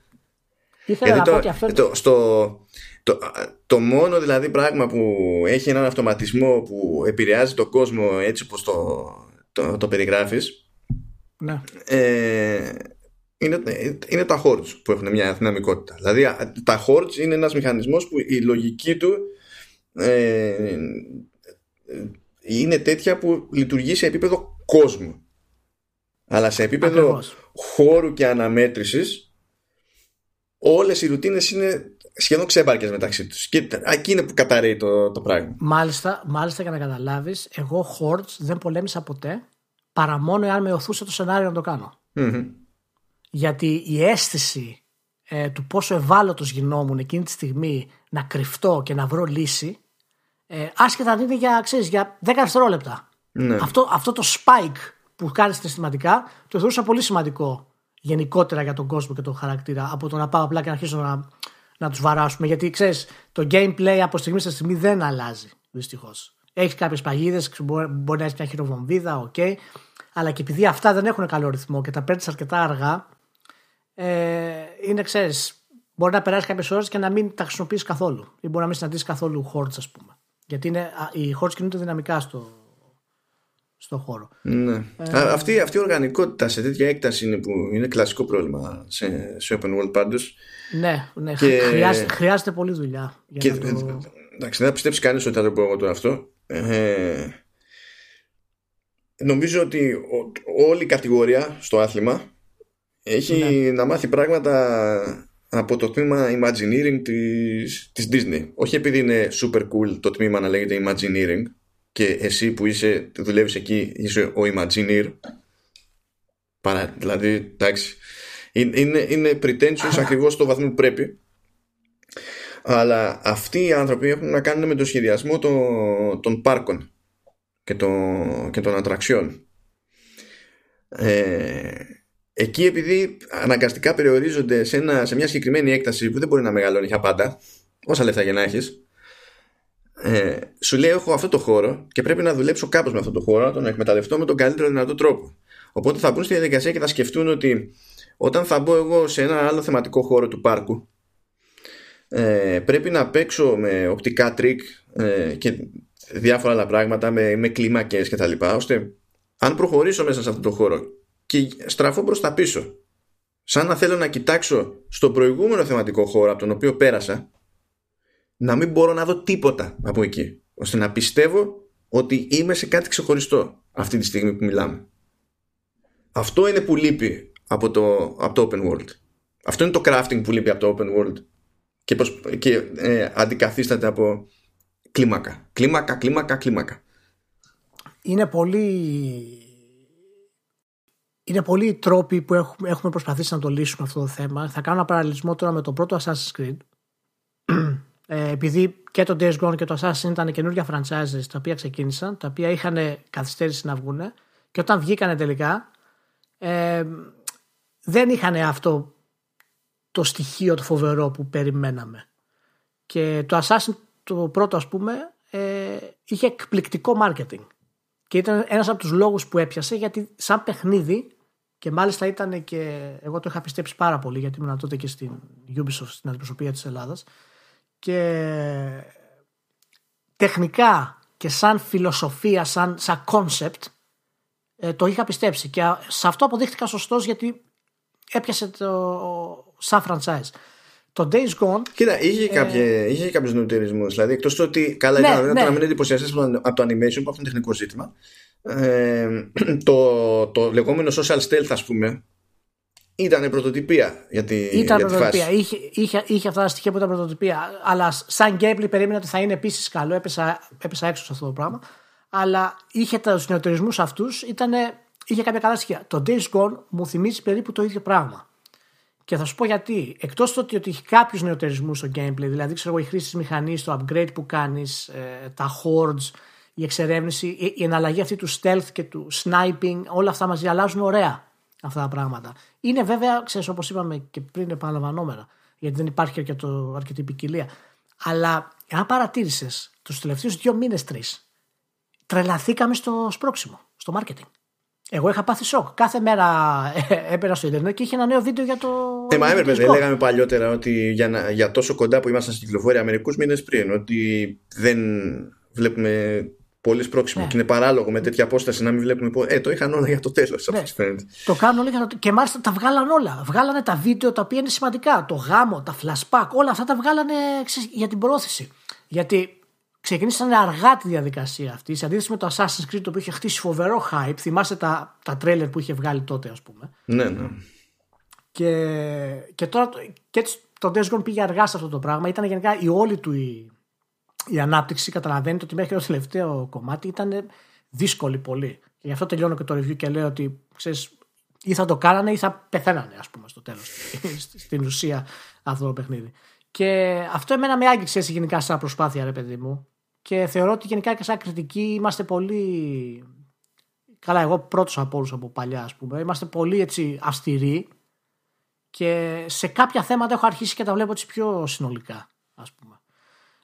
Ήθελα να το, πω και αυτό το, στο, το, το μόνο δηλαδή πράγμα που έχει έναν αυτοματισμό που επηρεάζει τον κόσμο έτσι όπως το, το, το περιγράφεις ναι. ε, είναι, είναι τα hordes που έχουν μια δυναμικότητα. Δηλαδή τα hordes είναι ένας μηχανισμός που η λογική του ε, είναι τέτοια που λειτουργεί σε επίπεδο κόσμου. Αλλά σε επίπεδο χώρου και αναμέτρησης όλες οι ρουτίνες είναι σχεδόν ξέμπαρκες μεταξύ τους και εκεί είναι που καταραίει το, το πράγμα μάλιστα, μάλιστα για να καταλάβεις εγώ Hordes δεν πολέμησα ποτέ παρά μόνο εάν με οθούσε το σενάριο να το κανω γιατί η αίσθηση ε, του πόσο ευάλωτος γινόμουν εκείνη τη στιγμή να κρυφτώ και να βρω λύση ε, άσχετα αν είναι για, ξέρεις, για 10 δευτερόλεπτα ναι. αυτό, αυτό το spike που κάνει συναισθηματικά το θεωρούσα πολύ σημαντικό γενικότερα για τον κόσμο και τον χαρακτήρα από το να πάω απλά και να αρχίσω να, να τους βαράσουμε. Γιατί ξέρεις, το gameplay από στιγμή σε στιγμή δεν αλλάζει δυστυχώς. Έχεις κάποιες παγίδες, μπορεί να έχεις μια χειροβομβίδα, OK. Okay, αλλά και επειδή αυτά δεν έχουν καλό ρυθμό και τα παίρνεις αρκετά αργά, ε, είναι, ξέρεις, μπορεί να περάσεις κάποιες ώρες και να μην τα χρησιμοποιήσεις καθόλου. Ή μπορεί να μην συναντήσεις καθόλου hordes, ας πούμε. Γιατί είναι, οι hordes κινούνται δυναμικά στο, στο χώρο. Ναι. Ε, αυτή, αυτή η οργανικότητα σε τέτοια έκταση είναι που είναι κλασικό πρόβλημα σε, σε open world πάντως. Ναι, ναι. Και... Χρειάζεται, χρειάζεται πολλή δουλειά. Για και, να το... Εντάξει, δεν θα πιστέψει κανείς ότι θα το πω εγώ τώρα αυτό. Ε, νομίζω ότι ο, όλη η κατηγορία στο άθλημα έχει ναι. να μάθει πράγματα από το τμήμα Imagineering της, της Disney. Όχι επειδή είναι super cool το τμήμα να λέγεται Imagineering, και εσύ που είσαι, δουλεύεις εκεί είσαι ο Imagineer παρά, δηλαδή εντάξει είναι, είναι pretentious ακριβώς στο βαθμό που πρέπει αλλά αυτοί οι άνθρωποι έχουν να κάνουν με το σχεδιασμό των, των πάρκων και των, και των ατραξιών ε, εκεί επειδή αναγκαστικά περιορίζονται σε, ένα, σε μια συγκεκριμένη έκταση που δεν μπορεί να μεγαλώνει για πάντα, όσα λεφτά για να έχεις, ε, σου λέει: Έχω αυτό το χώρο και πρέπει να δουλέψω κάπως με αυτό το χώρο, να τον εκμεταλλευτώ με τον καλύτερο δυνατό τρόπο. Οπότε θα μπουν στη διαδικασία και θα σκεφτούν ότι όταν θα μπω εγώ σε ένα άλλο θεματικό χώρο του πάρκου, ε, πρέπει να παίξω με οπτικά τρικ ε, και διάφορα άλλα πράγματα, με, με κλίμακες και τα λοιπά, ώστε αν προχωρήσω μέσα σε αυτό το χώρο και στραφώ προς τα πίσω, σαν να θέλω να κοιτάξω στο προηγούμενο θεματικό χώρο από τον οποίο πέρασα, να μην μπορώ να δω τίποτα από εκεί, ώστε να πιστεύω ότι είμαι σε κάτι ξεχωριστό αυτή τη στιγμή που μιλάμε. Αυτό είναι που λείπει από το, από το open world. Αυτό είναι το crafting που λείπει από το open world και, προσ... και ε, αντικαθίσταται από κλίμακα. Κλίμακα, κλίμακα, κλίμακα. Είναι πολύ... Είναι πολλοί οι τρόποι που έχουμε, έχουμε προσπαθήσει να το λύσουμε αυτό το θέμα. Θα κάνω ένα παραλληλισμό τώρα με το πρώτο Assassin's Creed. Ε, επειδή και το Days Gone και το Assassin ήταν καινούργια franchises τα οποία ξεκίνησαν, τα οποία είχαν καθυστέρηση να βγουν και όταν βγήκανε τελικά ε, δεν είχαν αυτό το στοιχείο το φοβερό που περιμέναμε. Και το Assassin το πρώτο ας πούμε ε, είχε εκπληκτικό marketing. Και ήταν ένας από τους λόγους που έπιασε γιατί σαν παιχνίδι και μάλιστα ήταν και εγώ το είχα πιστέψει πάρα πολύ γιατί ήμουν τότε και στην Ubisoft στην αντιπροσωπεία της Ελλάδας και τεχνικά και σαν φιλοσοφία, σαν, σαν concept ε, το είχα πιστέψει και σε αυτό αποδείχτηκα σωστός γιατί έπιασε το σαν franchise. Το Days Gone. Κοίτα, είχε, ε... κάποια, είχε κάποιους νοητερισμού. Δηλαδή, εκτός του ότι. Καλά, ναι, ήταν ναι. να μην εντυπωσιαστεί από το animation που αυτό είναι τεχνικό ζήτημα. Ε, το, το λεγόμενο social stealth, ας πούμε, ήταν πρωτοτυπία για τη, ήταν για τη πρωτοτυπία. φάση. Είχε, είχε, είχε αυτά τα στοιχεία που ήταν πρωτοτυπία. Αλλά σαν gameplay περίμενα ότι θα είναι επίσης καλό. Έπεσα, έπεσα έξω σε αυτό το πράγμα. Αλλά είχε τους νεωτερισμού αυτούς. Είχε κάποια καλά στοιχεία. Το Days Gone μου θυμίζει περίπου το ίδιο πράγμα. Και θα σου πω γιατί. Εκτός το ότι, ότι έχει κάποιους νεωτερισμού στο gameplay, δηλαδή ξέρω εγώ, η χρήση της μηχανής, το upgrade που κάνεις, ε, τα hordes, η εξερεύνηση, η, η εναλλαγή αυτή του stealth και του sniping, όλα αυτά μαζί αλλάζουν ωραία αυτά τα πράγματα. Είναι βέβαια, ξέρεις, όπως είπαμε και πριν, επαναλαμβανόμενα, γιατί δεν υπάρχει αρκετό, αρκετή ποικιλία. Αλλά αν παρατήρησες τους τελευταίους δύο μήνες, τρεις, τρελαθήκαμε στο σπρόξιμο, στο marketing. Εγώ είχα πάθει σοκ. Κάθε μέρα ε, έπαινα στο Ιντερνετ και είχε ένα νέο βίντεο για το. Ε, μα έπρεπε. Δεν λέγαμε παλιότερα ότι για, να, για τόσο κοντά που ήμασταν στην κυκλοφορία μερικούς μήνες πριν, ότι δεν βλέπουμε πολύ σπρόξιμο ναι. και είναι παράλογο με τέτοια απόσταση να μην βλέπουμε. Ε, το είχαν όλα για το τέλος. Ναι. Το κάνουν όλα για το Και μάλιστα τα βγάλαν όλα. Βγάλανε τα βίντεο τα οποία είναι σημαντικά. Το γάμο, τα flashback, όλα αυτά τα βγάλανε για την πρόθεση. Γιατί ξεκίνησαν αργά τη διαδικασία αυτή. Σε αντίθεση με το Assassin's Creed το οποίο είχε χτίσει φοβερό hype. Θυμάστε τα, τα τρέλερ που είχε βγάλει τότε, ας πούμε. Ναι, ναι. Και, και τώρα και έτσι το Days Gone πήγε αργά σε αυτό το πράγμα. Ήταν γενικά η όλη του η, η ανάπτυξη. Καταλαβαίνετε ότι μέχρι το τελευταίο κομμάτι ήταν δύσκολη πολύ. Και γι' αυτό τελειώνω και το review και λέω ότι ξέρεις, ή θα το κάνανε ή θα πεθαίνανε, ας πούμε, στο τέλος. Στην ουσία αυτό το παιχνίδι. Και αυτό εμένα με άγγιξε γενικά σαν προσπάθεια, ρε παιδί μου. Και θεωρώ ότι γενικά και σαν κριτική είμαστε πολύ. Καλά, εγώ πρώτος από όλους από παλιά, ας πούμε. Είμαστε πολύ έτσι αυστηροί και σε κάποια θέματα έχω αρχίσει και τα βλέπω έτσι πιο συνολικά, ας πούμε.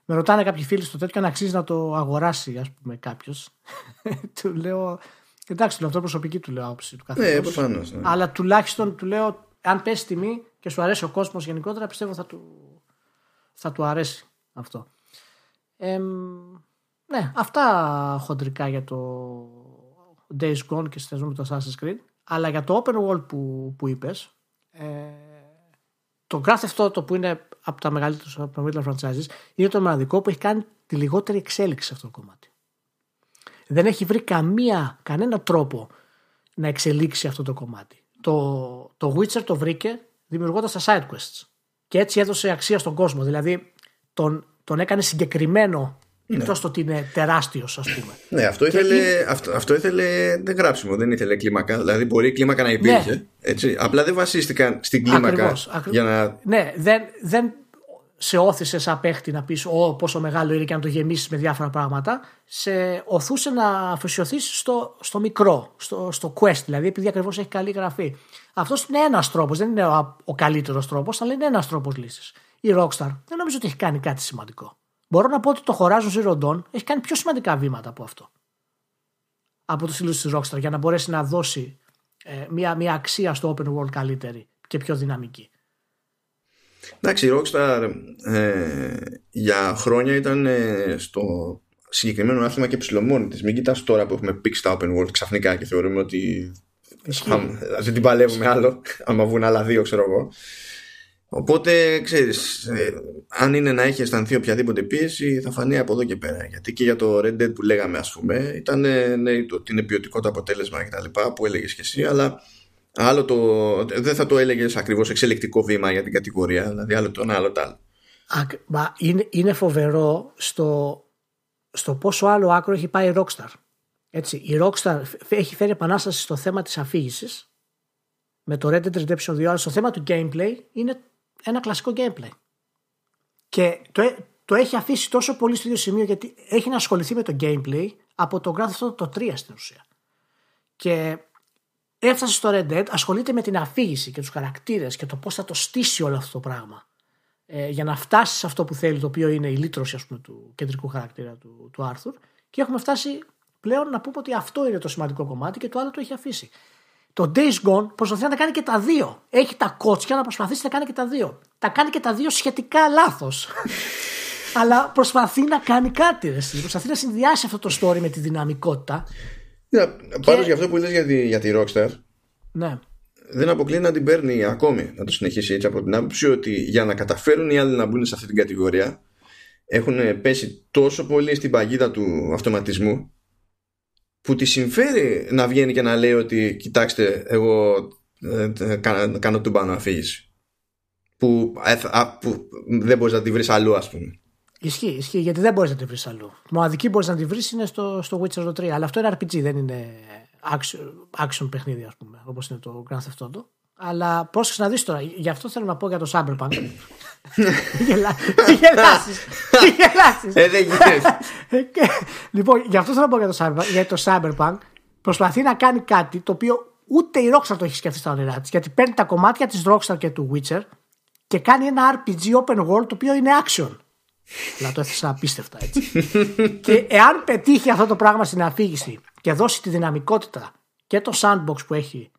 Με ρωτάνε κάποιοι φίλοι στο τέτοιο αν αξίζει να το αγοράσει, ας πούμε, κάποιος. του λέω. Εντάξει, του λέω αυτό προσωπική του λέω άποψη του καθενός. Ναι, προφανώς. Ναι. Αλλά τουλάχιστον του λέω, αν πέσει τιμή και σου αρέσει ο κόσμος γενικότερα, πιστεύω θα του, θα του αρέσει αυτό. Ε, ναι, αυτά χοντρικά για το Days Gone και συνδυασμό με το Assassin's Creed. Αλλά για το Open World που, που είπες, ε, το Grand Theft Auto που είναι από τα μεγαλύτερα, από τα franchises είναι το μοναδικό που έχει κάνει τη λιγότερη εξέλιξη σε αυτό το κομμάτι. Δεν έχει βρει καμία, κανένα τρόπο να εξελίξει αυτό το κομμάτι. Το, το Witcher το βρήκε δημιουργώντας τα side quests και έτσι έδωσε αξία στον κόσμο. Δηλαδή τον, τον έκανε συγκεκριμένο ναι. Εκτός το ότι είναι τεράστιος, ας πούμε. Ναι, αυτό ήθελε, αυτό, αυτό ήθελε δεν γράψιμο, δεν ήθελε κλίμακα. Δηλαδή, μπορεί η κλίμακα να υπήρχε. Ναι. Έτσι. Απλά δεν βασίστηκαν στην κλίμακα. Ακριβώς, ακριβώς. Για να... Ναι, δεν, δεν, σε όθησε σαν παίχτη να πεις Ω, πόσο μεγάλο είναι και να το γεμίσεις με διάφορα πράγματα, σε οθούσε να αφοσιωθείς στο, στο μικρό, στο, στο quest, δηλαδή επειδή ακριβώς έχει καλή γραφή. Αυτός είναι ένας τρόπος, δεν είναι ο, ο καλύτερος τρόπος, αλλά είναι ένας τρόπος λύσης. Η Rockstar δεν νομίζω ότι έχει κάνει κάτι σημαντικό. Μπορώ να πω ότι το Horizon Zero Dawn έχει κάνει πιο σημαντικά βήματα από αυτό. Από τους φίλους της Rockstar για να μπορέσει να δώσει ε, μια, μια αξία στο open world καλύτερη και πιο δυναμική. Εντάξει, η Rockstar ε, για χρόνια ήταν ε, στο συγκεκριμένο άθλημα και ψηλομόνη της. Μην κοιτάς τώρα που έχουμε πήξει τα open world ξαφνικά και θεωρούμε ότι δεν την παλεύουμε άλλο, άμα βγουν άλλα δύο, ξέρω εγώ. Οπότε, ξέρεις, ε, αν είναι να έχει αισθανθεί οποιαδήποτε πίεση, θα φανεί από εδώ και πέρα. Γιατί και για το Red Dead που λέγαμε, ας πούμε, ήταν ναι, το, ότι είναι ποιοτικό το αποτέλεσμα και τα λοιπά που έλεγες και εσύ, αλλά άλλο το, δεν θα το έλεγες ακριβώς εξελικτικό βήμα για την κατηγορία, δηλαδή άλλο το ένα, άλλο το άλλο. Μα είναι, είναι φοβερό στο, στο πόσο άλλο άκρο έχει πάει η Rockstar. Έτσι, η Rockstar έχει φέρει επανάσταση στο θέμα της αφήγησης με το Red Dead Redemption 2, αλλά στο θέμα του gameplay είναι ένα κλασικό gameplay. Και το, το έχει αφήσει τόσο πολύ στο ίδιο σημείο γιατί έχει να ασχοληθεί με το gameplay από το Grand Theft το 3 στην ουσία. Και έφτασε στο Red Dead, ασχολείται με την αφήγηση και τους χαρακτήρες και το πώς θα το στήσει όλο αυτό το πράγμα. Ε, για να φτάσει σε αυτό που θέλει, το οποίο είναι η λύτρωση ας πούμε, του κεντρικού χαρακτήρα του, του Άρθουρ. Και έχουμε φτάσει πλέον να πούμε ότι αυτό είναι το σημαντικό κομμάτι και το άλλο το έχει αφήσει. Το Days Gone προσπαθεί να κάνει και τα δύο. Έχει τα κότσια να προσπαθήσει να κάνει και τα δύο. Τα κάνει και τα δύο σχετικά λάθος. Αλλά προσπαθεί να κάνει κάτι. Ρε. Προσπαθεί να συνδυάσει αυτό το story με τη δυναμικότητα. Yeah, Πάντως για αυτό που λες για τη, για τη Rockstar. Ναι. Δεν αποκλείει να την παίρνει ακόμη να το συνεχίσει έτσι από την άποψη ότι για να καταφέρουν οι άλλοι να μπουν σε αυτή την κατηγορία έχουν πέσει τόσο πολύ στην παγίδα του αυτοματισμού που τη συμφέρει να βγαίνει και να λέει ότι κοιτάξτε εγώ ε, ε κάνω, κάνω πάνω αφήγηση που, ε, που δεν μπορείς να τη βρεις αλλού ας πούμε. Ισχύει, ισχύει γιατί δεν μπορείς να τη βρεις αλλού. Μοναδική μπορείς να τη βρεις είναι στο, στο Witcher 3 αλλά αυτό είναι RPG δεν είναι action, action παιχνίδι ας πούμε όπως είναι το Grand Theft Auto αλλά πρόσεξε να δεις τώρα γι' αυτό θέλω να πω για το Cyberpunk Γελάσεις. Γελάσεις. Ε, δεν γίνεται. Λοιπόν, γι' αυτό θέλω να πω για το Cyberpunk. Γιατί το Cyberpunk προσπαθεί να κάνει κάτι το οποίο ούτε η Rockstar το έχει σκεφτεί στα όνειρά της. Γιατί παίρνει τα κομμάτια της Rockstar και του Witcher και κάνει ένα RPG open world το οποίο είναι action. Να το έθεσα απίστευτα έτσι. και εάν πετύχει αυτό το πράγμα στην αφήγηση και δώσει τη δυναμικότητα και το sandbox που έχει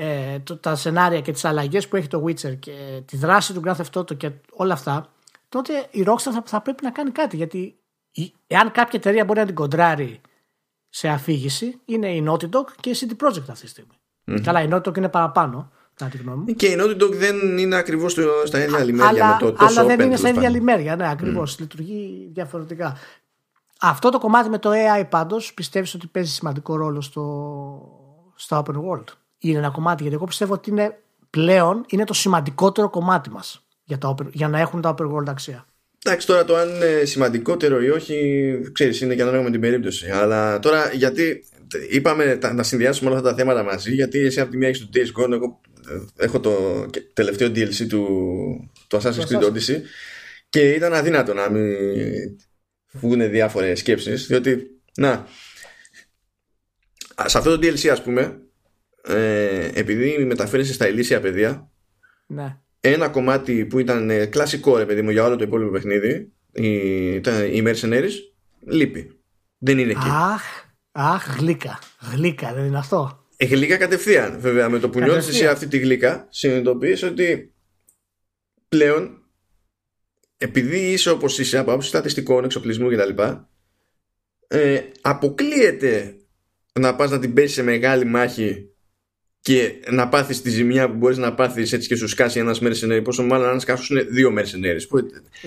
ε, το, τα σενάρια και τις αλλαγές που έχει το Witcher και τη δράση του Grand Theft Auto και όλα αυτά τότε η Rockstar θα, θα πρέπει να κάνει κάτι γιατί εάν κάποια εταιρεία μπορεί να την κοντράρει σε αφήγηση είναι η Naughty Dog και η CD Projekt αυτή τη στιγμή. Mm-hmm. Καλά, η Naughty Dog είναι παραπάνω. Και η Naughty Dog δεν είναι ακριβώς στα ίδια λιμέρια αλλά, με το τόσο Αλλά δεν είναι στα ίδια λιμέρια, ναι, ακριβώς. Mm. Λειτουργεί διαφορετικά. Αυτό το κομμάτι με το AI πάντως πιστεύεις ότι παίζει σημαντικό ρόλο στο, στο open world; Είναι ένα κομμάτι. Γιατί εγώ πιστεύω ότι είναι πλέον είναι το σημαντικότερο κομμάτι μας για, για να έχουν τα open world αξία. Εντάξει, τώρα το αν είναι σημαντικότερο ή όχι, ξέρεις, είναι και ανάλογα με την περίπτωση. Αλλά τώρα γιατί είπαμε να συνδυάσουμε όλα αυτά τα θέματα μαζί, γιατί εσύ από τη μία έχεις το Days Gone, εγώ ε, έχω το τελευταίο DLC του, του Assassin's Creed Odyssey και ήταν αδύνατο να μην βγουν διάφορες σκέψεις, διότι να. Σε αυτό το DLC, ας πούμε, ε, επειδή μεταφέρεσαι στα ηλίσια παιδεία ναι. ένα κομμάτι που ήταν ε, κλασικό ρε παιδί μου για όλο το υπόλοιπο παιχνίδι οι, οι Mercenaries λείπει. Δεν είναι εκεί. Αχ, αχ γλύκα. Γλύκα δεν είναι αυτό. Ε, γλύκα κατευθείαν βέβαια με το που νιώθεις εσύ αυτή τη γλύκα συνειδητοποιείς ότι πλέον επειδή είσαι όπως είσαι από άποψη στατιστικών εξοπλισμού κτλ ε, αποκλείεται να πας να την πέσεις σε μεγάλη μάχη και να πάθεις τη ζημιά που μπορείς να πάθεις έτσι και σου σκάσει ένας mercenary, πόσο μάλλον αν σκάσουν δύο mercenaries. Που,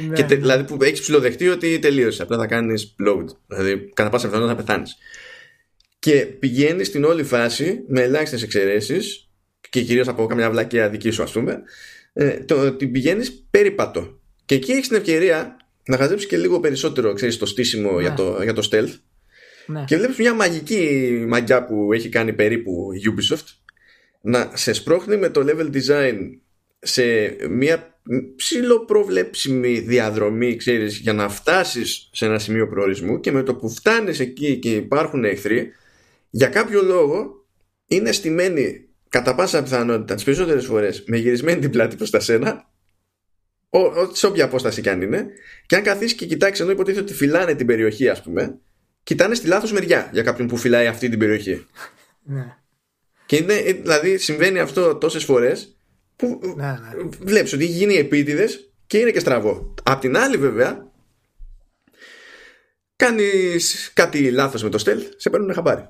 ναι, και, ναι. Δηλαδή που έχεις ψηλοδεχτεί ότι τελείωσε. Απλά θα κάνεις load. Δηλαδή, κατά πάσα πιθανότητα θα πεθάνεις. Και πηγαίνεις στην όλη φάση με ελάχιστες εξαιρέσεις και κυρίως από καμιά βλακία δική σου, ας πούμε, ε, το, την πηγαίνεις περίπατο. Και εκεί έχεις την ευκαιρία να χαζέψεις και λίγο περισσότερο ξέρεις, το στήσιμο για, ναι. το, για το stealth. Ναι. Και βλέπεις μια μαγική μαγιά που έχει κάνει περίπου Ubisoft να σε σπρώχνει με το level design σε μια ψηλοπροβλέψιμη διαδρομή, ξέρεις, για να φτάσεις σε ένα σημείο προορισμού και με το που φτάνεις εκεί και υπάρχουν εχθροί, για κάποιο λόγο είναι στημένοι κατά πάσα πιθανότητα τις περισσότερες φορές με γυρισμένη την πλάτη προς τα σένα σε όποια απόσταση κι αν είναι και αν καθίσεις και κοιτάξεις ενώ υποτίθεται ότι φυλάνε την περιοχή ας πούμε κοιτάνε στη λάθος μεριά για κάποιον που φυλάει αυτή την περιοχή ναι. Και είναι, δηλαδή συμβαίνει αυτό τόσες φορές που ναι, ναι. βλέπεις ότι έχει γίνει επίτηδες και είναι και στραβό απ' την άλλη βέβαια κάνεις κάτι λάθος με το στέλ σε παίρνουν χαμπάρι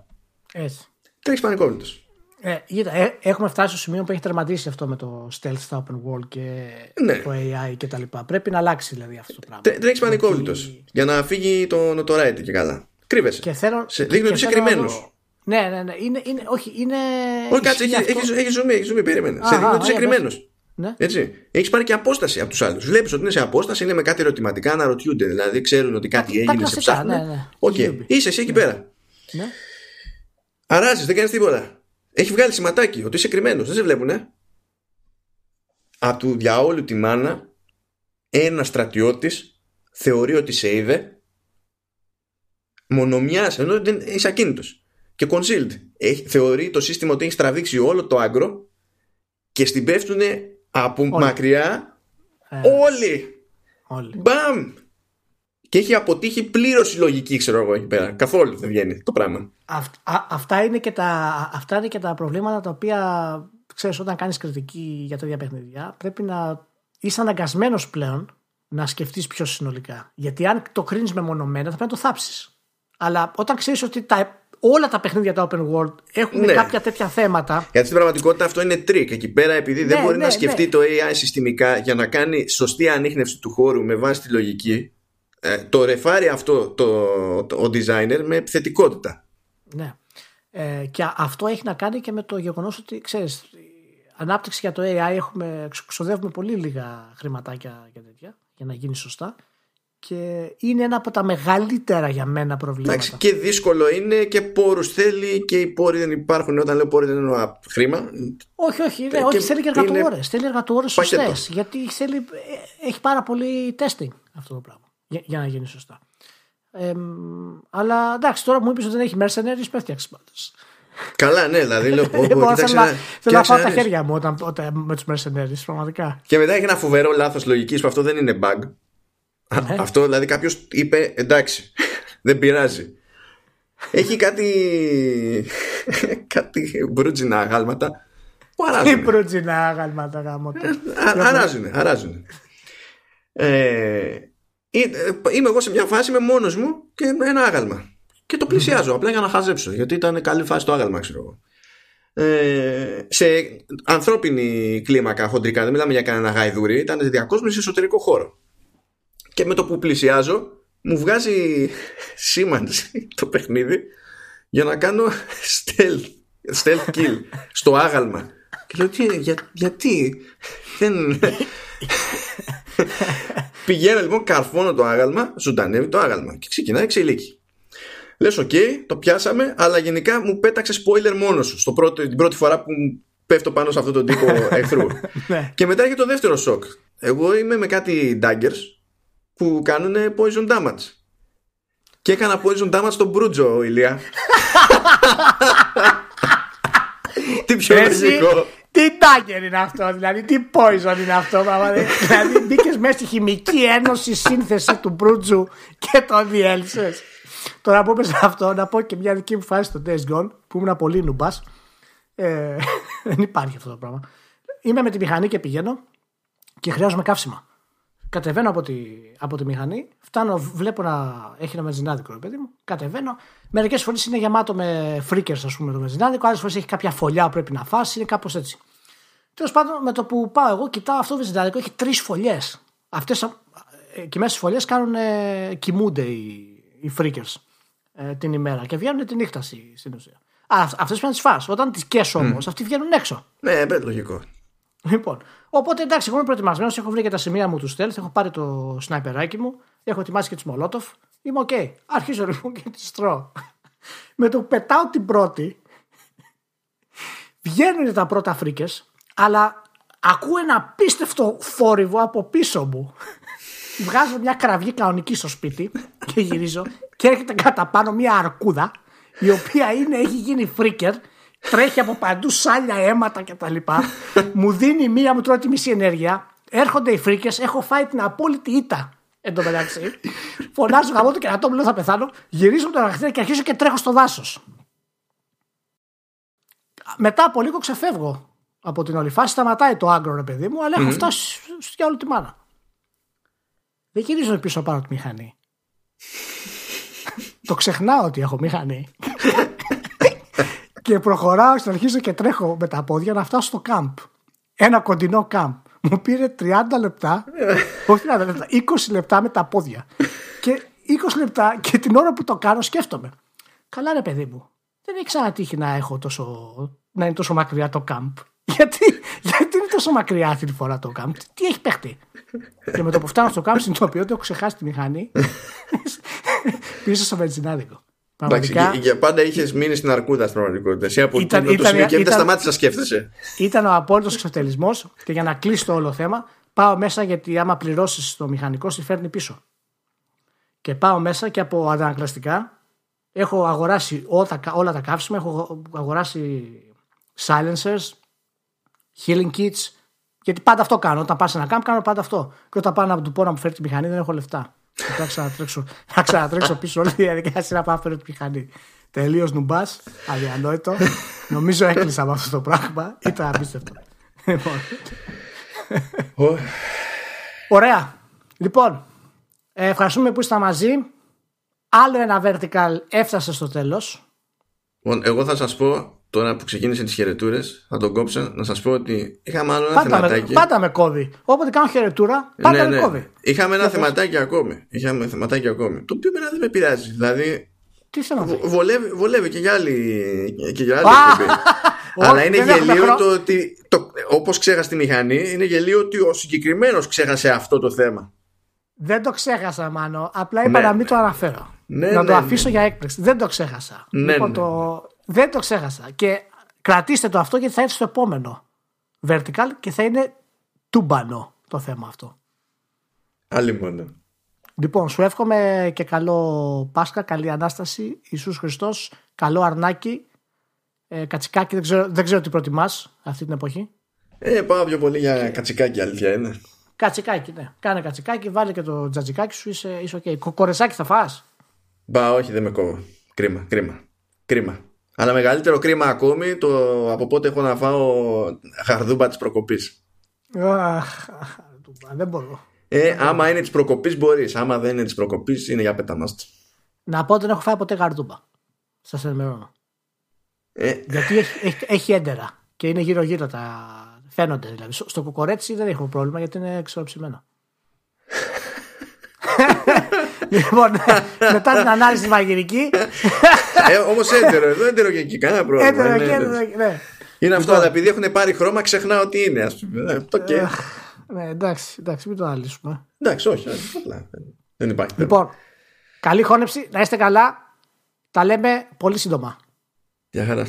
έτσι τρέχεις πανικόβλητος ε, ε, έχουμε φτάσει στο σημείο που έχει τερματίσει αυτό με το stealth στα open world και ναι. το AI και τα λοιπά. Πρέπει να αλλάξει δηλαδή αυτό το πράγμα. Τρέχεις πανικόβλητος για να φύγει το notoriety και καλά. Κρύβεσαι. Και θέλω, Σε, δείχνει ότι είσαι κρυμμένος. Ναι, ναι, ναι. Είναι, είναι, όχι, είναι. Όχι, κάτσε, έχει, αυτό... έχει, έχει ζουμί, έχει ζουμί, περίμενε. Σε δείχνει ότι είσαι κρυμμένος. Ναι. Έτσι. Έχεις πάρει και απόσταση από τους άλλους. Βλέπεις ότι είναι σε απόσταση, είναι με κάτι ερωτηματικά, αναρωτιούνται. Δηλαδή ξέρουν ότι κάτι έγινε, σε ψάχνουν. Ναι, ναι. Okay. Είσαι εσύ εκεί πέρα. Ναι. Αράζεις, δεν κάνεις τίποτα. Έχει βγάλει σηματάκι ότι είσαι κρυμμένος. Δεν σε βλέπουνε. Από του διαόλου τη μάνα, ένας στρατιώτης θεωρεί ότι σε είδε μονομιάς, ενώ δεν είσαι ακίνητος. Και concealed. Έχει, θεωρεί το σύστημα ότι έχει τραβήξει όλο το άγκρο και στην πέφτουν από μακριά ε. όλοι. όλοι. Μπαμ! Και έχει αποτύχει πλήρως η λογική, ξέρω εγώ εκεί πέρα. Καθόλου δεν βγαίνει το πράγμα. αυτά, είναι και τα, αυτά είναι και τα προβλήματα τα οποία ξέρεις όταν κάνεις κριτική για τέτοια παιχνίδια πρέπει να είσαι αναγκασμένος πλέον να σκεφτείς πιο συνολικά. Γιατί αν το κρίνεις μεμονωμένα θα πρέπει να το θάψεις. Αλλά όταν ξέρεις ότι τα, όλα τα παιχνίδια τα open world έχουν ναι. κάποια τέτοια θέματα. Γιατί στην πραγματικότητα αυτό είναι τρικ. Εκεί πέρα, επειδή δεν ναι, μπορεί να ναι, σκεφτεί το AI συστημικά για να κάνει σωστή ανίχνευση του χώρου με βάση τη λογική, ε, το ρεφάρει αυτό το, το, ο designer με επιθετικότητα. Ναι. Ε, και αυτό έχει να κάνει και με το γεγονός ότι ξέρεις, ανάπτυξη για το AI έχουμε, ξοδεύουμε πολύ λίγα χρηματάκια για τέτοια για να γίνει σωστά και είναι ένα από τα μεγαλύτερα για μένα προβλήματα. Εντάξει, και δύσκολο είναι και πόρους θέλει και οι πόροι δεν υπάρχουν. Όταν λέω πόροι δεν εννοώ χρήμα. Όχι, όχι, ναι, όχι θέλει και εργατόρες. Θέλει εργατόρες σωστές. Γιατί θέλει, ε, έχει πάρα πολύ testing αυτό το πράγμα για, για να γίνει σωστά. Ε, αλλά εντάξει, τώρα μου είπες ότι δεν έχει mercenaries, πέφτει πάντως. Καλά, ναι, δηλαδή λέω. Θέλω να, να πάω τα χέρια μου όταν, όταν με τους mercenaries, πραγματικά. Και μετά έχει ένα φοβερό λάθος λογικής που αυτό δεν είναι bug. Ναι. Αυτό δηλαδή κάποιος είπε εντάξει, δεν πειράζει. Έχει κάτι. κάτι μπρούτζινα αγάλματα. Που αράζουν. Τι μπρούτζινα αγάλματα γάμο. Αράζουν, αράζουν. Ε, ε, είμαι εγώ σε μια φάση με μόνος μου και με ένα άγαλμα. Και το πλησιάζω απλά για να χαζέψω, γιατί ήταν καλή φάση το άγαλμα, ξέρω εγώ. Ε, σε ανθρώπινη κλίμακα χοντρικά, δεν μιλάμε για κανένα γαϊδούρι, ήταν διακόσμηση σε εσωτερικό χώρο. Και με το που πλησιάζω, μου βγάζει σήμανση το παιχνίδι για να κάνω stealth, stealth kill στο άγαλμα. Και λέω, τι, για, γιατί δεν... Πηγαίνω λοιπόν, καρφώνω το άγαλμα, ζωντανεύει το άγαλμα και ξεκινάει ξυλίκι. Λες, οκ, το πιάσαμε, αλλά γενικά μου πέταξε spoiler μόνος σου στο πρώτο, την πρώτη φορά που πέφτω πάνω σε αυτόν τον τύπο εχθρού. Ναι. και μετά έχει το δεύτερο σοκ. Εγώ είμαι με κάτι daggers που κάνουν poison damage. Και έκανα poison damage στον μπρούτζο, Ηλία. Τι πιο λογικό. Τι τάγκερ είναι αυτό, δηλαδή τι poison είναι αυτό. δηλαδή μπήκες μέσα στη χημική ένωση σύνθεση του Μπρούτζου και το διέλυσες. Τώρα που είπες αυτό, να πω και μια δική μου φάση στο Days Gone που ήμουν πολύ νουμπάς. Ε, δεν υπάρχει αυτό το πράγμα. Είμαι με τη μηχανή και πηγαίνω και χρειάζομαι καύσιμα. Κατεβαίνω από τη, από τη μηχανή, φτάνω, βλέπω να έχει ένα μεζινάδικο, παιδί μου. Κατεβαίνω. Μερικές φορές είναι γεμάτο με φρίκερ, ας πούμε, το μεζινάδικο. Άλλες φορές έχει κάποια φωλιά που πρέπει να φάσει, είναι κάπως έτσι. Τέλος πάντων, με το που πάω εγώ, κοιτάω αυτό το βενζινάδικο, έχει τρεις φωλιές. Αυτές και μέσα στις φωλιές κάνουν, ε, κοιμούνται οι, οι freaker ε, την ημέρα και βγαίνουν τη νύχτα στην ουσία. Αυτές πρέπει να τις φά. Όταν τις καις όμως, mm. αυτοί βγαίνουν έξω. Ναι, ναι, λογικό. Λοιπόν, οπότε εντάξει, εγώ είμαι προετοιμασμένος, έχω βρει και τα σημεία μου του stealth, έχω πάρει το σναϊπεράκι μου, έχω ετοιμάσει και τις μολότοφ. Είμαι OK. Okay. Αρχίζω λοιπόν και τις τρώω. Με το που πετάω την πρώτη, βγαίνουν τα πρώτα φρίκες, αλλά Ακούω ένα απίστευτο θόρυβο από πίσω μου. Βγάζω μια κραυγή κανονική στο σπίτι και γυρίζω και έρχεται κατά πάνω μια αρκούδα η οποία είναι, έχει γίνει φρίκερ τρέχει από παντού σάλια αίματα κτλ. μου δίνει μία, μου τρώει τη μισή ενέργεια. Έρχονται οι φρίκες, έχω φάει την απόλυτη ήττα. Εν τω μεταξύ, φωνάζω γαμώ το κερατό μου, λέω θα πεθάνω. Γυρίζω το ραχτήρι και αρχίζω και τρέχω στο δάσος. Μετά από λίγο ξεφεύγω από την όλη φάση. Σταματάει το άγκρο, ρε παιδί μου, αλλά έχω φτάσει για όλη τη μάνα. Δεν γυρίζω πίσω πάνω τη μηχανή. το ξεχνάω ότι έχω μηχανή. Και προχωράω και αρχίζω και τρέχω με τα πόδια να φτάσω στο κάμπ. Ένα κοντινό κάμπ. Μου πήρε 30 λεπτά, όχι 30 λεπτά, 20 λεπτά με τα πόδια. και 20 λεπτά και την ώρα που το κάνω σκέφτομαι. Καλά ρε παιδί μου, δεν έχει ξανατύχει να έχω τόσο, να είναι τόσο μακριά το κάμπ. Γιατί, γιατί είναι τόσο μακριά αυτή τη φορά το κάμπ, τι έχει παίχτη; και με το που φτάνω στο κάμπ συνειδητοποιώ ότι έχω ξεχάσει τη μηχανή πίσω στο βενζινάδικο. Εντάξει, για πάντα είχες μείνει στην αρκούδα στην πραγματικότητα. Εσύ από ήταν, το σημείο και δεν σταμάτησε να σκέφτεσαι. Ήταν ο απόλυτος εξωτελισμό και για να κλείσει το όλο θέμα, πάω μέσα γιατί άμα πληρώσεις το μηχανικό, σε φέρνει πίσω. Και πάω μέσα και από αντανακλαστικά έχω αγοράσει όλα, όλα τα καύσιμα, έχω αγοράσει silencers, healing kits. Γιατί πάντα αυτό κάνω. Όταν πας σε ένα κάμπ, κάνω πάντα αυτό. Και όταν πάω να του πω να μου φέρει τη μηχανή, δεν έχω λεφτά. Θα ξανατρέξω, θα ξανατρέξω πίσω όλη τη διαδικασία να πάω φέρω τη μηχανή. Τελείως νουμπάς, αδιανόητο. Νομίζω έκλεισα με αυτό το πράγμα. Ήταν απίστευτο. Λοιπόν. Ωραία. Λοιπόν, ε, ευχαριστούμε που ήσασταν μαζί. Άλλο ένα vertical έφτασε στο τέλος. Λοιπόν, εγώ θα σας πω τώρα που ξεκίνησε τις χαιρετούρες, θα τον κόψω να σας πω ότι είχαμε άλλο ένα πάντα θεματάκι. Με, πάντα με κόβει. Όποτε κάνω χαιρετούρα, πάντα ναι, με ναι. κόβει. Είχαμε ένα θεματάκι ακόμη. Είχαμε θεματάκι ακόμη. Το οποίο δεν με πειράζει. Δηλαδή. Τι θέλω να βολεύει, βολεύει και για άλλη, και για άλλη Αλλά είναι γελίο το ότι. Το, όπως ξέχασε τη μηχανή, είναι γελίο ότι ο συγκεκριμένος ξέχασε αυτό το θέμα. Δεν το ξέχασα, Μάνο. Απλά είπα ναι. να μην το αναφέρω. Ναι, να το αφήσω για έκπληξη. Δεν το ξέχασα. λοιπόν, το, δεν το ξέχασα. Και κρατήστε το αυτό γιατί θα έρθει στο επόμενο vertical και θα είναι τούμπανο το θέμα αυτό. Άλλη μόνο. Λοιπόν, σου εύχομαι και καλό Πάσχα, καλή Ανάσταση, Ιησούς Χριστός, καλό αρνάκι, ε, κατσικάκι, δεν ξέρω, δεν ξέρω τι προτιμάς αυτή την εποχή. Ε, πάω πιο πολύ για κατσικάκι, αλήθεια είναι. Κατσικάκι, ναι. Κάνε κατσικάκι, βάλε και το τζατζικάκι σου, είσαι, είσαι ok. Κορεσάκι θα φας; Μπα, όχι, δεν με κόβω. Κρίμα, κρίμα. Κρίμα. Αλλά μεγαλύτερο κρίμα ακόμη το από πότε έχω να φάω χαρδούμπα της προκοπής. Δεν μπορώ. Ε, άμα είναι της προκοπής μπορείς. Άμα δεν είναι της προκοπής είναι για πέταμαστο. Να πω ότι δεν έχω φάει ποτέ γαρδούμπα. Σας ενημερώνω. Ε, Γιατί έχει, έχει, έχει έντερα και είναι γύρω-γύρω τα. Φαίνονται δηλαδή. Στο κοκορέτσι δεν έχω πρόβλημα γιατί είναι εξοψημένο. λοιπόν, μετά την ανάλυση μαγειρική. ε, Όμως έντερο εδώ, έντερο και εκεί, κανένα πρόβλημα. Έντερο και ναι, ναι. Είναι αυτό, λοιπόν. αλλά επειδή έχουν πάρει χρώμα, ξεχνάω ότι είναι, ας πούμε. Ε, ναι, εντάξει, εντάξει, μην το αναλύσουμε. Εντάξει, όχι, απλά. Δεν υπάρχει. Λοιπόν, καλή χώνεψη, να είστε καλά. Τα λέμε πολύ σύντομα. Γεια χαρά.